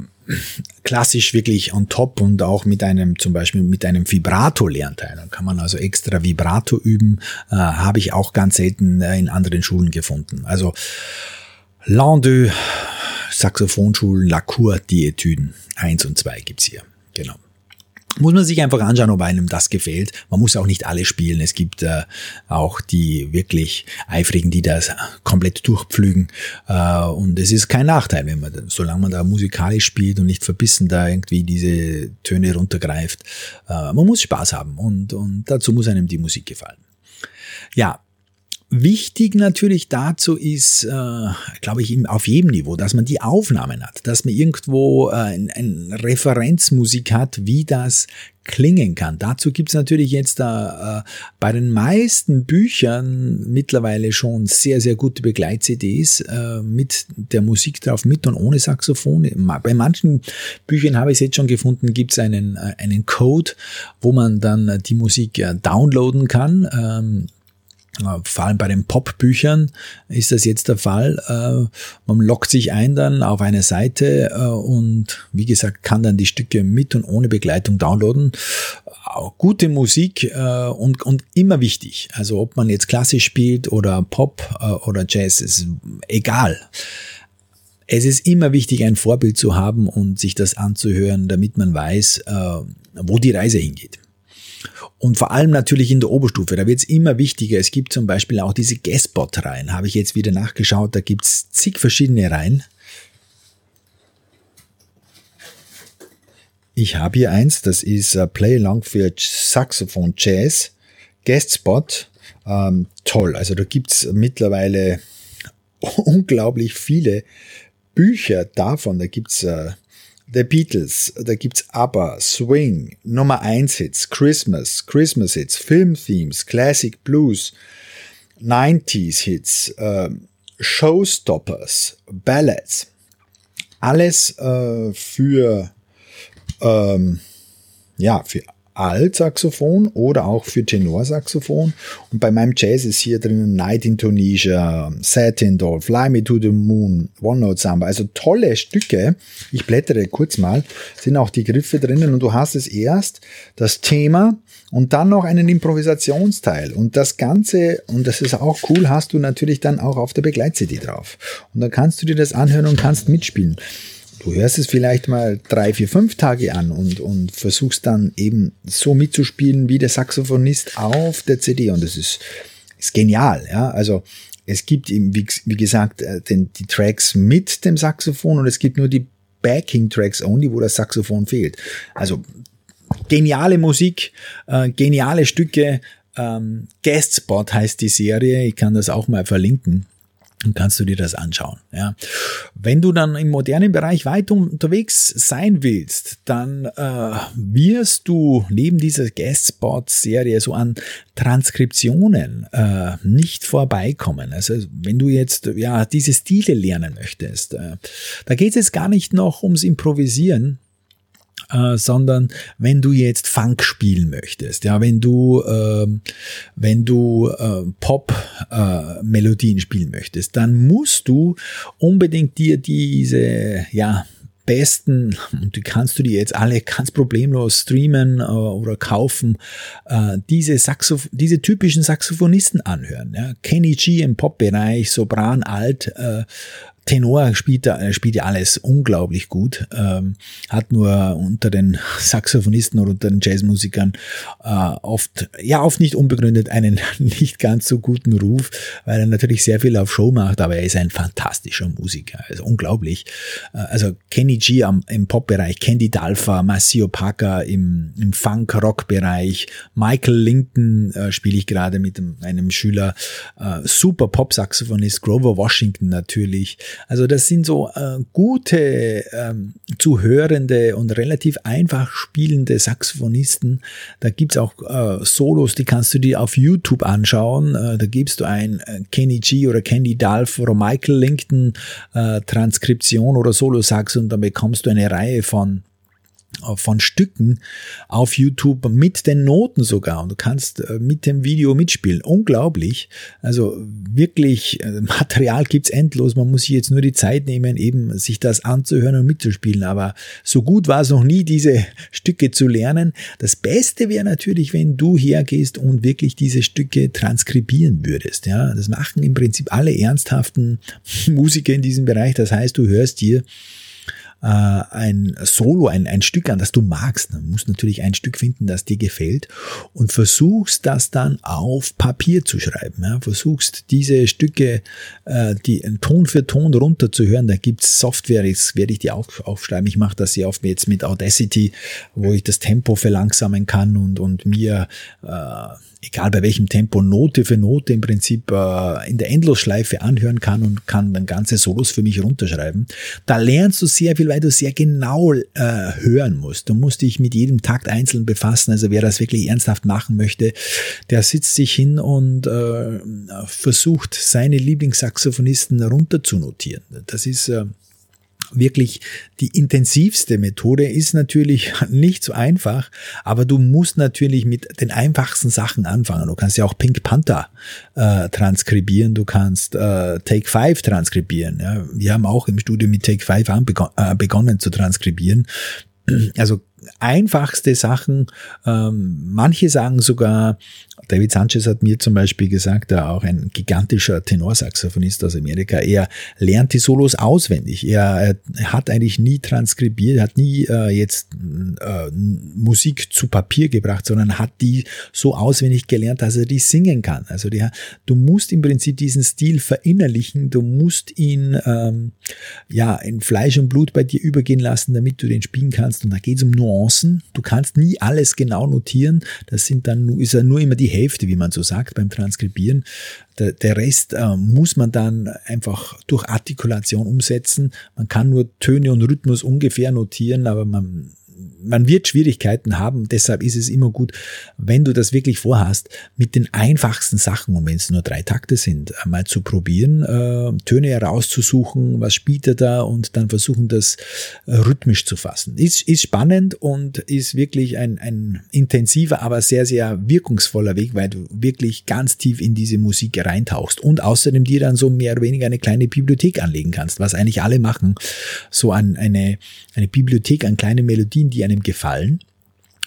klassisch wirklich on top und auch mit einem zum Beispiel mit einem Vibrato-Lernteil. Dann kann man also extra Vibrato üben. Äh, Habe ich auch ganz selten äh, in anderen Schulen gefunden. Also Landau, Saxophonschulen, La Cour, die Etüden. Eins und zwei gibt's hier. Genau muss man sich einfach anschauen, ob einem das gefällt. Man muss auch nicht alle spielen. Es gibt äh, auch die wirklich Eifrigen, die das komplett durchpflügen. Äh, und es ist kein Nachteil, wenn man, solange man da musikalisch spielt und nicht verbissen da irgendwie diese Töne runtergreift. Äh, man muss Spaß haben und, und dazu muss einem die Musik gefallen. Ja, Wichtig natürlich dazu ist, äh, glaube ich, auf jedem Niveau, dass man die Aufnahmen hat, dass man irgendwo äh, ein, ein Referenzmusik hat, wie das klingen kann. Dazu gibt's natürlich jetzt äh, bei den meisten Büchern mittlerweile schon sehr, sehr gute Begleit-CDs äh, mit der Musik drauf, mit und ohne Saxophon. Bei manchen Büchern habe ich es jetzt schon gefunden, gibt's einen, äh, einen Code, wo man dann die Musik äh, downloaden kann. Ähm, äh, vor allem bei den Pop-Büchern ist das jetzt der Fall. Äh, man lockt sich ein dann auf eine Seite äh, und wie gesagt kann dann die Stücke mit und ohne Begleitung downloaden. Gute Musik und, und immer wichtig. Also ob man jetzt klassisch spielt oder Pop oder Jazz, ist egal. Es ist immer wichtig, ein Vorbild zu haben und sich das anzuhören, damit man weiß, wo die Reise hingeht. Und vor allem natürlich in der Oberstufe, da wird es immer wichtiger. Es gibt zum Beispiel auch diese Guestbot-Reihen, habe ich jetzt wieder nachgeschaut, da gibt es zig verschiedene Reihen. Ich habe hier eins, das ist uh, Play Along für Saxophon Jazz, Guestspot. Ähm, toll, also da gibt es mittlerweile unglaublich viele Bücher davon. Da gibt's äh, The Beatles, da gibt's ABBA, Swing, Nummer 1 Hits, Christmas, Christmas Hits, Film Themes, Classic Blues, 90s Hits, äh, Showstoppers, Ballads. Alles äh, für ähm, ja, für Altsaxophon oder auch für Tenorsaxophon. Und bei meinem Jazz ist hier drinnen Night in Tunisia, Satin Doll, Fly Me to the Moon, One Note Samba. Also tolle Stücke. Ich blättere kurz mal. Sind auch die Griffe drinnen und du hast es erst das Thema und dann noch einen Improvisationsteil. Und das Ganze, und das ist auch cool, hast du natürlich dann auch auf der Begleit-CD drauf. Und dann kannst du dir das anhören und kannst mitspielen du hörst es vielleicht mal drei, vier, fünf Tage an und, und versuchst dann eben so mitzuspielen wie der Saxophonist auf der CD. Und das ist, ist genial. Ja? Also es gibt eben, wie, wie gesagt, äh, den, die Tracks mit dem Saxophon und es gibt nur die Backing-Tracks only, wo das Saxophon fehlt. Also geniale Musik, äh, geniale Stücke. Ähm, Guest Spot heißt die Serie. Ich kann das auch mal verlinken dann kannst du dir das anschauen. Ja. Wenn du dann im modernen Bereich weit unterwegs sein willst, dann äh, wirst du neben dieser Guest-Spot-Serie so an Transkriptionen äh, nicht vorbeikommen. Also wenn du jetzt ja diese Stile lernen möchtest, äh, da geht es jetzt gar nicht noch ums Improvisieren, äh, sondern wenn du jetzt Funk spielen möchtest, ja, wenn du, äh, wenn du äh, Pop-Melodien äh, spielen möchtest, dann musst du unbedingt dir diese, ja, besten, und die kannst du dir jetzt alle ganz problemlos streamen äh, oder kaufen, äh, diese, Saxoph diese typischen Saxophonisten anhören. Ja. Kenny G im Pop-Bereich, Sopran, Alt, äh, Tenor spielt, er, spielt ja alles unglaublich gut, ähm, hat nur unter den Saxophonisten oder unter den Jazzmusikern äh, oft, ja oft nicht unbegründet einen nicht ganz so guten Ruf, weil er natürlich sehr viel auf Show macht, aber er ist ein fantastischer Musiker, also unglaublich. Äh, also Kenny G am, im Pop-Bereich, Candy Dalfa, Massio Parker im, im Funk-Rock-Bereich, Michael Linton äh, spiele ich gerade mit einem Schüler, äh, super Pop-Saxophonist, Grover Washington natürlich, also das sind so äh, gute, ähm, zu hörende und relativ einfach spielende Saxophonisten. Da gibt's auch äh, Solos, die kannst du dir auf YouTube anschauen. Äh, da gibst du ein äh, Kenny G oder Candy Dolph oder Michael Lincoln äh, Transkription oder Solo-Sax und dann bekommst du eine Reihe von von Stücken auf YouTube mit den Noten sogar und du kannst äh, mit dem Video mitspielen. Unglaublich. Also wirklich, äh, Material gibt's endlos. Man muss sich jetzt nur die Zeit nehmen, eben sich das anzuhören und mitzuspielen. Aber so gut war es noch nie, diese Stücke zu lernen. Das Beste wäre natürlich, wenn du hergehst und wirklich diese Stücke transkribieren würdest. Ja, das machen im Prinzip alle ernsthaften Musiker in diesem Bereich. Das heißt, du hörst dir äh, ein Solo, ein, ein Stück an, das du magst. Du musst natürlich ein Stück finden, das dir gefällt und versuchst das dann auf Papier zu schreiben. Ja? Versuchst diese Stücke, äh, die Ton für Ton runterzuhören. Da gibt's Software, jetzt werde ich die auch aufschreiben. Ich mache das sehr oft jetzt mit Audacity, wo ich das Tempo verlangsamen kann und, und mir äh, egal bei welchem Tempo, Note für Note im Prinzip äh, in der Endlosschleife anhören kann und kann dann ganze Solos für mich runterschreiben. Da lernst du sehr viel, weil du sehr genau äh, hören musst. Du musst dich mit jedem Takt einzeln befassen. Also wer das wirklich ernsthaft machen möchte, der sitzt sich hin und äh, versucht, seine Lieblingssaxophonisten runter zu notieren. Das ist äh, wirklich die intensivste Methode ist natürlich nicht so einfach, aber du musst natürlich mit den einfachsten Sachen anfangen. Du kannst ja auch Pink Panther äh, transkribieren, du kannst äh, Take Five transkribieren. Ja. Wir haben auch im Studio mit Take Five äh, begonnen zu transkribieren. Also einfachste Sachen. Ähm, manche sagen sogar, David Sanchez hat mir zum Beispiel gesagt, er auch ein gigantischer Tenorsaxophonist aus Amerika, er lernt die Solos auswendig. Er, er hat eigentlich nie transkribiert, hat nie äh, jetzt äh, Musik zu Papier gebracht, sondern hat die so auswendig gelernt, dass er die singen kann. Also die, du musst im Prinzip diesen Stil verinnerlichen, du musst ihn ähm, ja in Fleisch und Blut bei dir übergehen lassen, damit du den spielen kannst. Und da geht es um Nuancen. Du kannst nie alles genau notieren. Das sind dann ist ja nur immer die Hälfte, wie man so sagt beim Transkribieren. Der, der Rest äh, muss man dann einfach durch Artikulation umsetzen. Man kann nur Töne und Rhythmus ungefähr notieren, aber man man wird Schwierigkeiten haben. Deshalb ist es immer gut, wenn du das wirklich vorhast, mit den einfachsten Sachen, und wenn es nur drei Takte sind, mal zu probieren, äh, Töne herauszusuchen, was spielt er da und dann versuchen, das äh, rhythmisch zu fassen. Ist, ist spannend und ist wirklich ein, ein intensiver, aber sehr, sehr wirkungsvoller Weg, weil du wirklich ganz tief in diese Musik reintauchst und außerdem dir dann so mehr oder weniger eine kleine Bibliothek anlegen kannst, was eigentlich alle machen. So an eine, eine Bibliothek an kleinen Melodien, die einem gefallen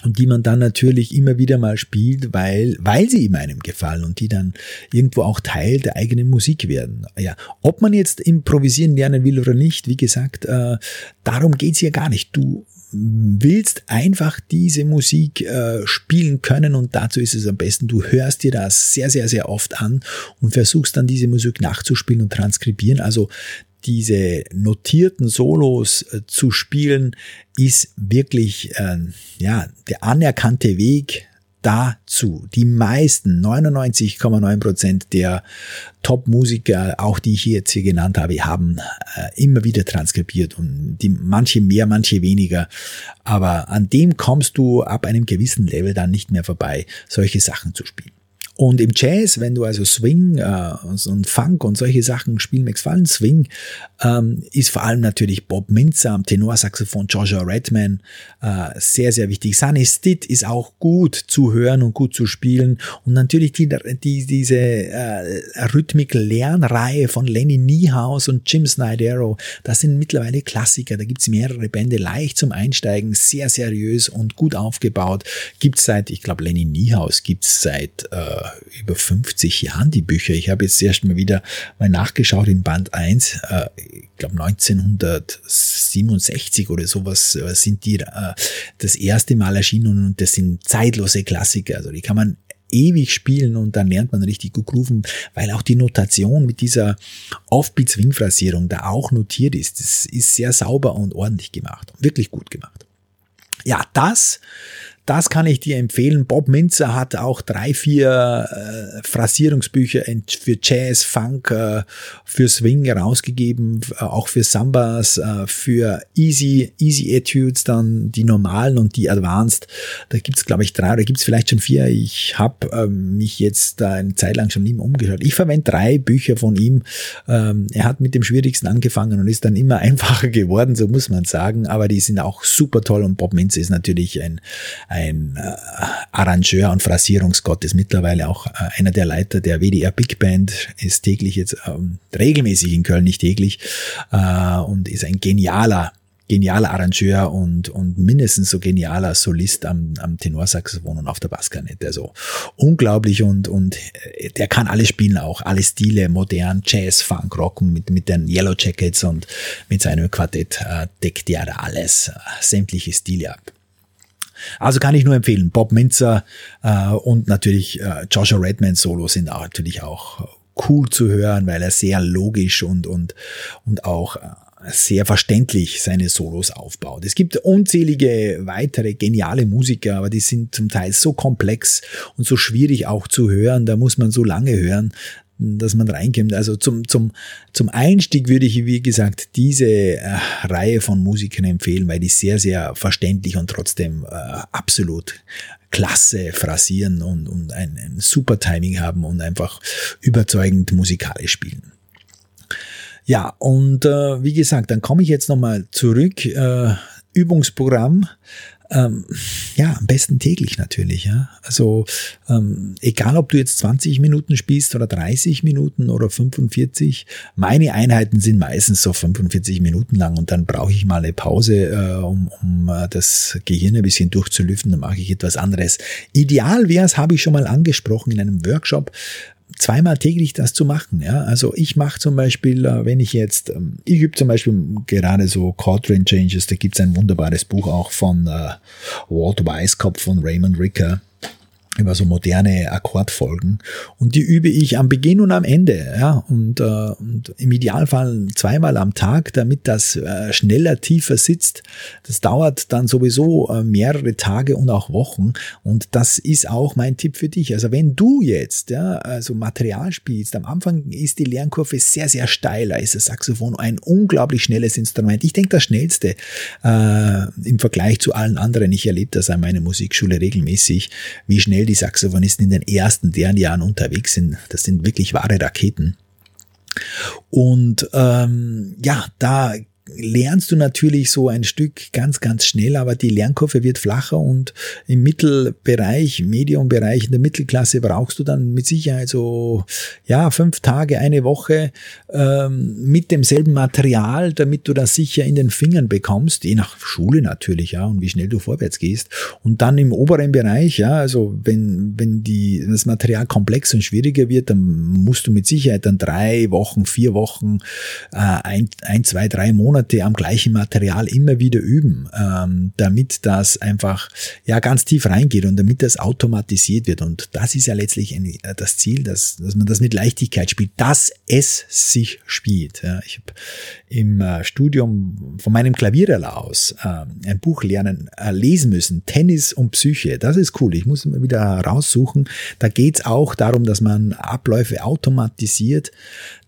und die man dann natürlich immer wieder mal spielt, weil, weil sie ihm einem gefallen und die dann irgendwo auch Teil der eigenen Musik werden. Ja, ob man jetzt improvisieren lernen will oder nicht, wie gesagt, äh, darum geht's hier gar nicht. Du willst einfach diese Musik äh, spielen können und dazu ist es am besten, du hörst dir das sehr, sehr, sehr oft an und versuchst dann diese Musik nachzuspielen und transkribieren. Also diese notierten Solos äh, zu spielen, ist wirklich äh, ja der anerkannte Weg dazu. Die meisten, 99,9 Prozent der Top-Musiker, auch die ich jetzt hier genannt habe, haben äh, immer wieder transkribiert und die manche mehr, manche weniger. Aber an dem kommst du ab einem gewissen Level dann nicht mehr vorbei, solche Sachen zu spielen. Und im Jazz, wenn du also Swing äh, und Funk und solche Sachen spielen magst, vor allem Swing, ähm, ist vor allem natürlich Bob Minzer am Tenorsaxophon, Joshua Redman äh, sehr, sehr wichtig. Sunny Stitt ist auch gut zu hören und gut zu spielen. Und natürlich die, die, diese äh, Rhythmik-Lernreihe von Lenny Niehaus und Jim Snydero, das sind mittlerweile Klassiker. Da gibt's mehrere Bände, leicht zum Einsteigen, sehr seriös und gut aufgebaut. Gibt's seit, ich glaube, Lenny Niehaus gibt's seit äh, über 50 Jahren die Bücher. Ich habe jetzt erst mal wieder mal nachgeschaut in Band 1, äh, ich glaube 1967 oder sowas äh, sind die äh, das erste Mal erschienen und das sind zeitlose Klassiker. Also die kann man ewig spielen und dann lernt man richtig gut grooven, weil auch die Notation mit dieser Offbeat-Swing-Phrasierung da auch notiert ist. Das ist sehr sauber und ordentlich gemacht. Wirklich gut gemacht. Ja, das das kann ich dir empfehlen. Bob Minzer hat auch drei, vier äh, Phrasierungsbücher für Jazz, Funk, äh, für Swing rausgegeben, äh, auch für Sambas, äh, für Easy, Easy Etudes, dann die normalen und die Advanced. Da gibt's glaube ich, drei oder gibt's vielleicht schon vier. Ich habe ähm, mich jetzt da eine Zeit lang schon ihm umgeschaut. Ich verwende drei Bücher von ihm. Ähm, er hat mit dem Schwierigsten angefangen und ist dann immer einfacher geworden, so muss man sagen. Aber die sind auch super toll und Bob Minzer ist natürlich ein äh, Arrangeur und Phrasierungsgott, ist mittlerweile auch äh, einer der Leiter der WDR Big Band, ist täglich jetzt ähm, regelmäßig in Köln, nicht täglich, äh, und ist ein genialer genialer Arrangeur und, und mindestens so genialer Solist am, am Tenorsaxophon und auf der Basskanette. Also unglaublich und, und äh, der kann alles spielen auch, alle Stile, modern, Jazz, Funk, Rock mit, mit den Yellow Jackets und mit seinem Quartett äh, deckt er da alles, äh, sämtliche Stile ab. Also kann ich nur empfehlen. Bob Minzer äh, und natürlich äh, Joshua Redman Solo sind auch natürlich auch cool zu hören, weil er sehr logisch und und und auch äh, sehr verständlich seine Solos aufbaut. Es gibt unzählige weitere geniale Musiker, aber die sind zum Teil so komplex und so schwierig auch zu hören. Da muss man so lange hören, dass man reinkommt. Also zum, zum, zum Einstieg würde ich, wie gesagt, diese äh, Reihe von Musikern empfehlen, weil die sehr, sehr verständlich und trotzdem äh, absolut klasse phrasieren und, und ein, ein super Timing haben und einfach überzeugend musikalisch spielen. Ja, und äh, wie gesagt, dann komme ich jetzt nochmal zurück. Äh, Übungsprogramm ähm, ja, am besten täglich natürlich. Ja. Also ähm, egal, ob du jetzt 20 Minuten spielst oder 30 Minuten oder 45, meine Einheiten sind meistens so 45 Minuten lang und dann brauche ich mal eine Pause, äh, um, um äh, das Gehirn ein bisschen durchzulüften, dann mache ich etwas anderes. Ideal wäre es, habe ich schon mal angesprochen in einem Workshop, zweimal täglich das zu machen. Ja? Also ich mache zum Beispiel, äh, wenn ich jetzt, ähm, ich übe zum Beispiel gerade so Range Changes, da gibt's ein wunderbares Buch auch von äh, Walt Weiskopf von Raymond Ricker über so moderne Akkordfolgen. Und die übe ich am Beginn und am Ende ja. Und, äh, und im Idealfall zweimal am Tag damit das äh, schneller tiefer sitzt. Das dauert dann sowieso äh, mehrere Tage und auch Wochen. Und das ist auch mein Tipp für dich. Also wenn du jetzt ja also Material spielst am Anfang ist die Lernkurve sehr sehr steil. Da ist das Saxophon ein unglaublich schnelles Instrument. Ich denke das schnellste äh, im Vergleich zu allen anderen. Ich erlebe das an meiner Musikschule regelmäßig wie schnell schnell die Saxophonisten in den ersten deren Jahren unterwegs sind. Das sind wirklich wahre Raketen. Und ähm, ja, da lernst du natürlich so ein Stück ganz, ganz schnell, aber die Lernkurve wird flacher und im Mittelbereich, Mediumbereich, in der Mittelklasse brauchst du dann mit Sicherheit so, ja, fünf Tage, eine Woche ähm, mit demselben Material, damit du das sicher in den Fingern bekommst, je nach Schule natürlich, ja, und wie schnell du vorwärts gehst. Und dann im oberen Bereich, ja, also wenn, wenn die, das Material komplex und schwieriger wird, dann musst du mit Sicherheit dann drei Wochen, vier Wochen, äh, ein, ein, zwei, drei Monate Monate am gleichen Material immer wieder üben, ähm, damit das einfach ja ganz tief reingeht und damit das automatisiert wird. Und das ist ja letztlich ein, äh, das Ziel, dass, dass man das mit Leichtigkeit spielt, dass es sich spielt. Ja, ich habe im äh, Studium von meinem Klavierlehrer aus äh, ein Buch lernen, äh, lesen müssen, Tennis und Psyche. Das ist cool. Ich muss mal wieder raussuchen. Da geht's auch darum, dass man Abläufe automatisiert,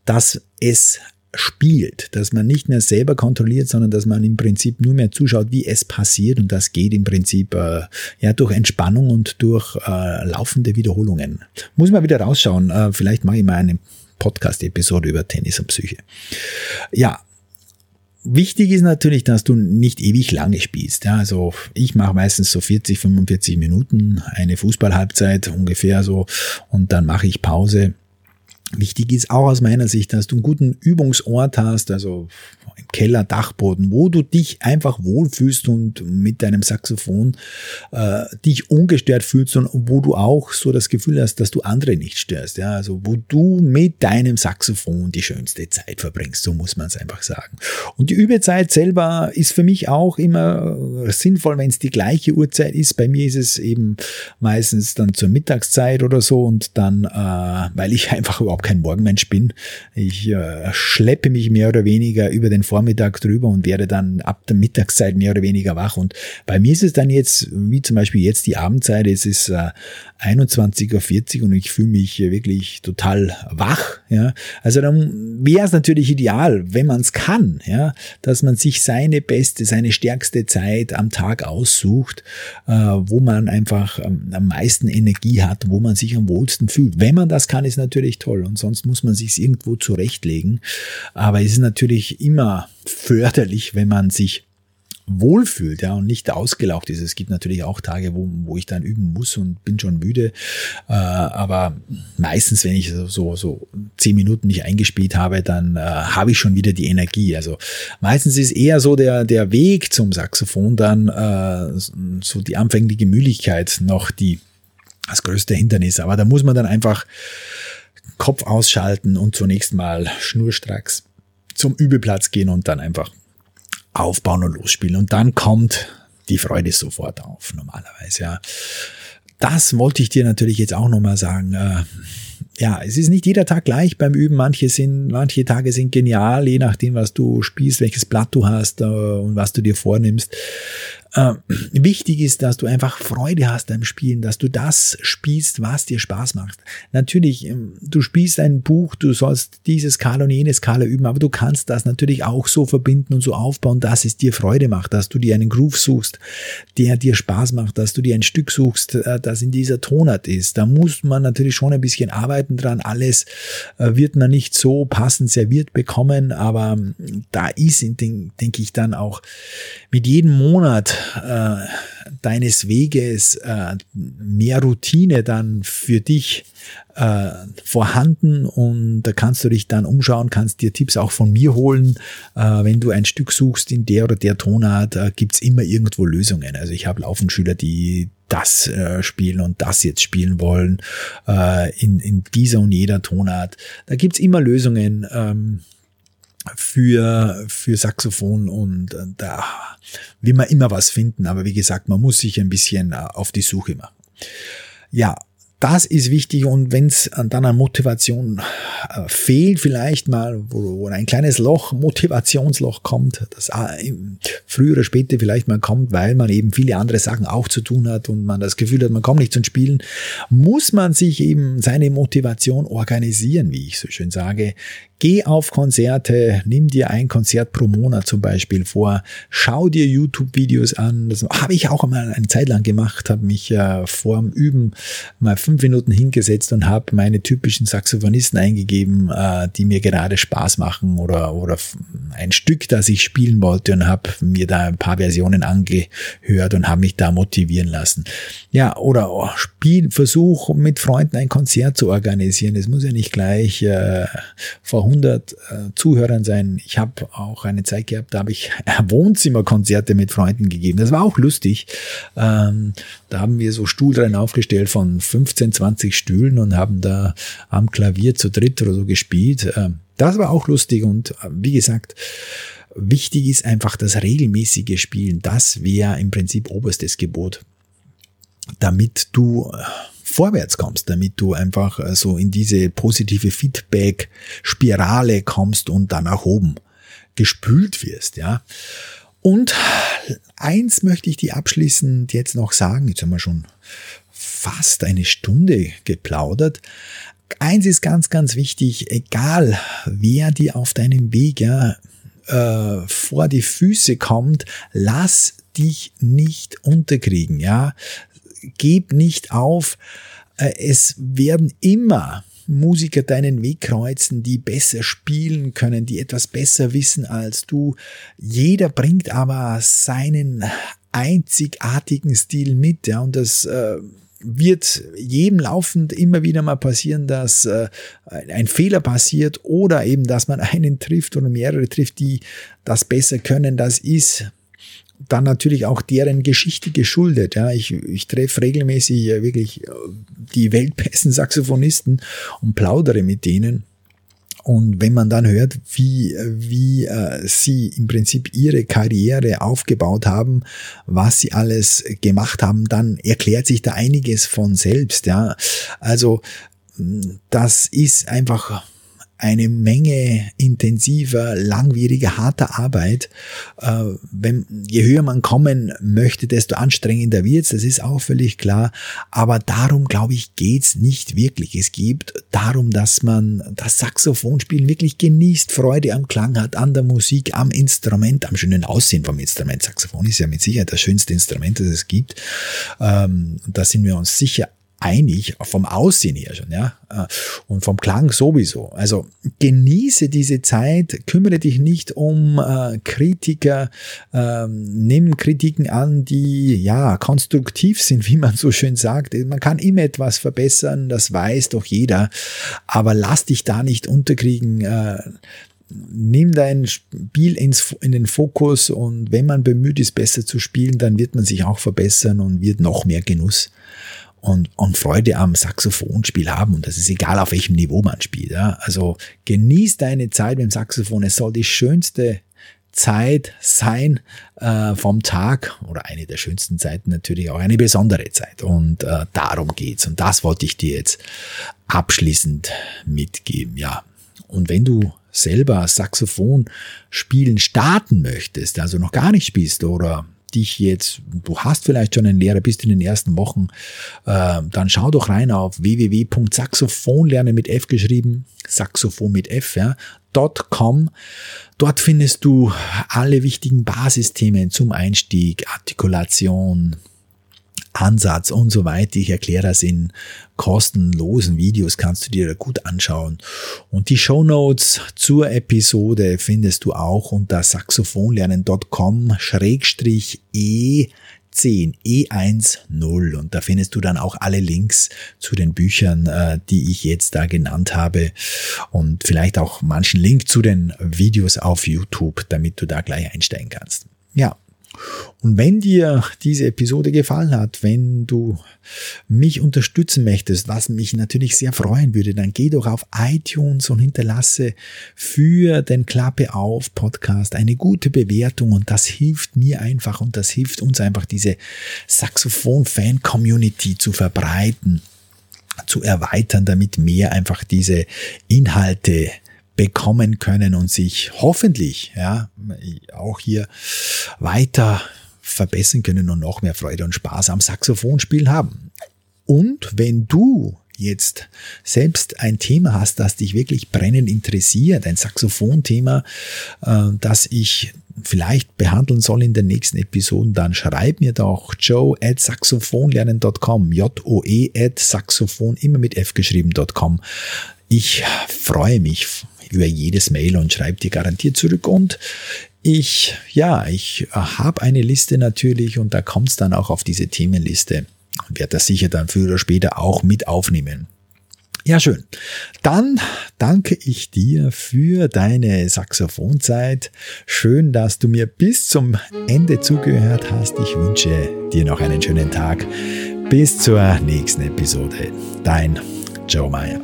dass es spielt, dass man nicht mehr selber kontrolliert, sondern dass man im Prinzip nur mehr zuschaut, wie es passiert und das geht im Prinzip äh, ja durch Entspannung und durch äh, laufende Wiederholungen. Muss man wieder rausschauen. Äh, vielleicht mache ich mal eine Podcast-Episode über Tennis und Psyche. Ja, Wichtig ist natürlich, dass du nicht ewig lange spielst. Ja, also ich mache meistens so 40, 45 Minuten, eine Fußballhalbzeit ungefähr so und dann mache ich Pause Wichtig ist auch aus meiner Sicht, dass du einen guten Übungsort hast, also im Keller, Dachboden, wo du dich einfach wohlfühlst und mit deinem Saxophon äh, dich ungestört fühlst und wo du auch so das Gefühl hast, dass du andere nicht störst. Ja, also wo du mit deinem Saxophon die schönste Zeit verbringst, so muss man es einfach sagen. Und die Übezeit selber ist für mich auch immer sinnvoll, wenn es die gleiche Uhrzeit ist. Bei mir ist es eben meistens dann zur Mittagszeit oder so und dann, äh, weil ich einfach überhaupt überhaupt kein Morgenmensch bin. Ich äh, schleppe mich mehr oder weniger über den Vormittag drüber und werde dann ab der Mittagszeit mehr oder weniger wach. Und bei mir ist es dann jetzt, wie zum Beispiel jetzt die Abendzeit, es ist äh, 21.40 Uhr und ich fühle mich wirklich total wach. Ja. Also dann wäre es natürlich ideal, wenn man es kann, ja, dass man sich seine beste, seine stärkste Zeit am Tag aussucht, äh, wo man einfach ähm, am meisten Energie hat, wo man sich am wohlsten fühlt. Wenn man das kann, ist natürlich toll und sonst muss man sich irgendwo zurechtlegen. Aber es ist natürlich immer förderlich, wenn man sich wohlfühlt, ja, und nicht ausgelaucht ist. Es gibt natürlich auch Tage, wo, wo ich dann üben muss und bin schon müde. Äh, aber meistens, wenn ich so, so, so zehn Minuten mich eingespielt habe, dann äh, habe ich schon wieder die Energie. Also meistens ist eher so der, der Weg zum Saxophon dann äh, so die anfängliche Müdigkeit noch die das größte Hindernis. Aber da muss man dann einfach Kopf ausschalten und zunächst mal schnurstracks zum Übelplatz gehen und dann einfach aufbauen und losspielen. Und dann kommt die Freude sofort auf, normalerweise, ja. Das wollte ich dir natürlich jetzt auch nochmal sagen. Äh, ja, es ist nicht jeder Tag gleich beim Üben. Manche sind, manche Tage sind genial, je nachdem, was du spielst, welches Blatt du hast äh, und was du dir vornimmst. Äh, wichtig ist, dass du einfach Freude hast beim Spielen, dass du das spielst, was dir Spaß macht. Natürlich, ähm, du spielst ein Buch, du sollst dieses Skala und jenes Skala üben, aber du kannst das natürlich auch so verbinden und so aufbauen, dass es dir Freude macht, dass du dir einen Groove suchst, der dir Spaß macht, dass du dir ein Stück suchst, äh, das in dieser Tonart ist. Da muss man natürlich schon ein bisschen arbeiten dran. Alles äh, wird man nicht so passend serviert bekommen, aber ähm, da ist, denke ich, dann auch mit jedem Monat äh, deines Weges äh, mehr Routine dann für dich äh, vorhanden und da kannst du dich dann umschauen, kannst dir Tipps auch von mir holen. Äh, wenn du ein Stück suchst in der oder der Tonart, äh, gibt's immer irgendwo Lösungen. Also ich habe laufend Schüler, die das äh, spielen und das jetzt spielen wollen äh, in, in dieser und jeder Tonart. Da gibt's immer Lösungen. Ähm, für, für Saxophon und äh, da will man immer was finden, aber wie gesagt, man muss sich ein bisschen äh, auf die Suche machen. Ja, das ist wichtig und wenn es dann an Motivation äh, fehlt, vielleicht mal, wo, wo, ein kleines Loch, Motivationsloch kommt, das äh, früher oder später vielleicht mal kommt, weil man eben viele andere Sachen auch zu tun hat und man das Gefühl hat, man kommt nicht zum Spielen, muss man sich eben seine Motivation organisieren, wie ich so schön sage. Geh auf Konzerte, nimm dir ein Konzert pro Monat zum Beispiel vor, schau dir YouTube-Videos an. Das habe ich auch mal eine Zeit lang gemacht, habe mich äh, vor dem Üben mal fünf Minuten hingesetzt und habe meine typischen Saxophonisten eingegeben, äh, die mir gerade Spaß machen oder, oder ein Stück, das ich spielen wollte und habe mir da ein paar Versionen angehört und habe mich da motivieren lassen. Ja, oder oh, Spiel, Versuch mit Freunden ein Konzert zu organisieren. Es muss ja nicht gleich äh, vor 100 äh, Zuhörern sein. Ich habe auch eine Zeit gehabt, da habe ich Wohnzimmerkonzerte mit Freunden gegeben. Das war auch lustig. Ähm, da haben wir so Stuhlreihen aufgestellt von 15, 20 Stühlen und haben da am Klavier zu dritt oder so gespielt. Ähm, das war auch lustig und äh, wie gesagt, wichtig ist einfach das regelmäßige Spielen. Das wäre im Prinzip oberstes Gebot, damit du äh, vorwärts kommst, damit du einfach äh, so in diese positive Feedback-Spirale kommst und dann nach oben gespült wirst, ja. Und eins möchte ich dir abschließend jetzt noch sagen. Jetzt haben wir schon fast eine Stunde geplaudert. Eins ist ganz, ganz wichtig, egal wer dir auf deinem Weg ja, äh, vor die Füße kommt, lass dich nicht unterkriegen, ja gib nicht auf. Äh, es werden immer Musiker deinen Weg kreuzen, die besser spielen können, die etwas besser wissen als du. Jeder bringt aber seinen einzigartigen Stil mit, ja, und das äh, wird jedem laufend immer wieder mal passieren, dass äh, ein Fehler passiert oder eben, dass man einen trifft oder mehrere trifft, die das besser können. Das ist dann natürlich auch deren Geschichte geschuldet. Ja, ich, ich treffe regelmäßig wirklich äh, die weltbesten Saxophonisten und plaudere mit denen. Und wenn man dann hört, wie, wie äh, sie im Prinzip ihre Karriere aufgebaut haben, was sie alles gemacht haben, dann erklärt sich da einiges von selbst. Ja, also das ist einfach eine Menge intensiver, langwieriger, harter Arbeit. Äh, wenn, je höher man kommen möchte, desto anstrengender wird's. Das ist auch völlig klar. Aber darum, glaube ich, geht's nicht wirklich. Es geht darum, dass man das Saxophonspielen wirklich genießt, Freude am Klang hat, an der Musik, am Instrument, am schönen Aussehen vom Instrument. Saxophon ist ja mit Sicherheit das schönste Instrument, das es gibt. Ähm, da sind wir uns sicher einig, vom Aussehen her schon, ja, äh, und vom Klang sowieso. Also genieße diese Zeit, kümmere dich nicht um äh, Kritiker, äh, nimm Kritiken an, die ja konstruktiv sind, wie man so schön sagt. Man kann immer etwas verbessern, das weiß doch jeder, aber lass dich da nicht unterkriegen. Äh, nimm dein Spiel ins, in den Fokus und wenn man bemüht ist, besser zu spielen, dann wird man sich auch verbessern und wird noch mehr Genuss und, und Freude am Saxophonspiel haben. Und das ist egal, auf welchem Niveau man spielt. Ja. Also genieß deine Zeit mit dem Saxophon. Es soll die schönste Zeit sein äh, vom Tag oder eine der schönsten Zeiten natürlich auch eine besondere Zeit. Und äh, darum geht's. Und das wollte ich dir jetzt abschließend mitgeben. Ja. Und wenn du selber Saxophon spielen starten möchtest, also noch gar nicht spielst oder dich jetzt, du hast vielleicht schon einen Lehrer, bist in den ersten Wochen, äh, dann schau doch rein auf www.saxophonlernen mit F geschrieben, Saxophon mit F, ja, .com. Dort findest du alle wichtigen Basisthemen zum Einstieg, Artikulation, Ansatz und so weiter. Ich erkläre das in kostenlosen Videos, kannst du dir gut anschauen. Und die Show Notes zur Episode findest du auch unter saxophonlernen.com schrägstrich e 10 E10 und da findest du dann auch alle Links zu den Büchern, äh, die ich jetzt da genannt habe und vielleicht auch manchen Link zu den Videos auf YouTube, damit du da gleich einsteigen kannst. Ja, und wenn dir diese Episode gefallen hat, wenn du mich unterstützen möchtest, was mich natürlich sehr freuen würde, dann geh doch auf iTunes und hinterlasse für den Klappe auf Podcast eine gute Bewertung. Und das hilft mir einfach und das hilft uns einfach diese Saxophon-Fan-Community zu verbreiten zu erweitern, damit mehr einfach diese Inhalte bekommen können und sich hoffentlich ja auch hier weiter verbessern können und noch mehr Freude und Spaß am Saxophonspielen haben. Und wenn du jetzt selbst ein Thema hast, das dich wirklich brennend interessiert, ein Saxophonthema, äh, das ich vielleicht behandeln soll in den nächsten Episoden, dann schreib mir doch joe at saxophonlernen.com, J-O-E at saxophon, immer mit F geschrieben.com. Ich freue mich über jedes Mail und schreibe dir garantiert zurück. Und ich, ja, ich habe eine Liste natürlich und da kommt es dann auch auf diese Themenliste und werde das sicher dann früher oder später auch mit aufnehmen. Ja, schön. Dann danke ich dir für deine Saxophonzeit. Schön, dass du mir bis zum Ende zugehört hast. Ich wünsche dir noch einen schönen Tag. Bis zur nächsten Episode. Dein Joe Meyer.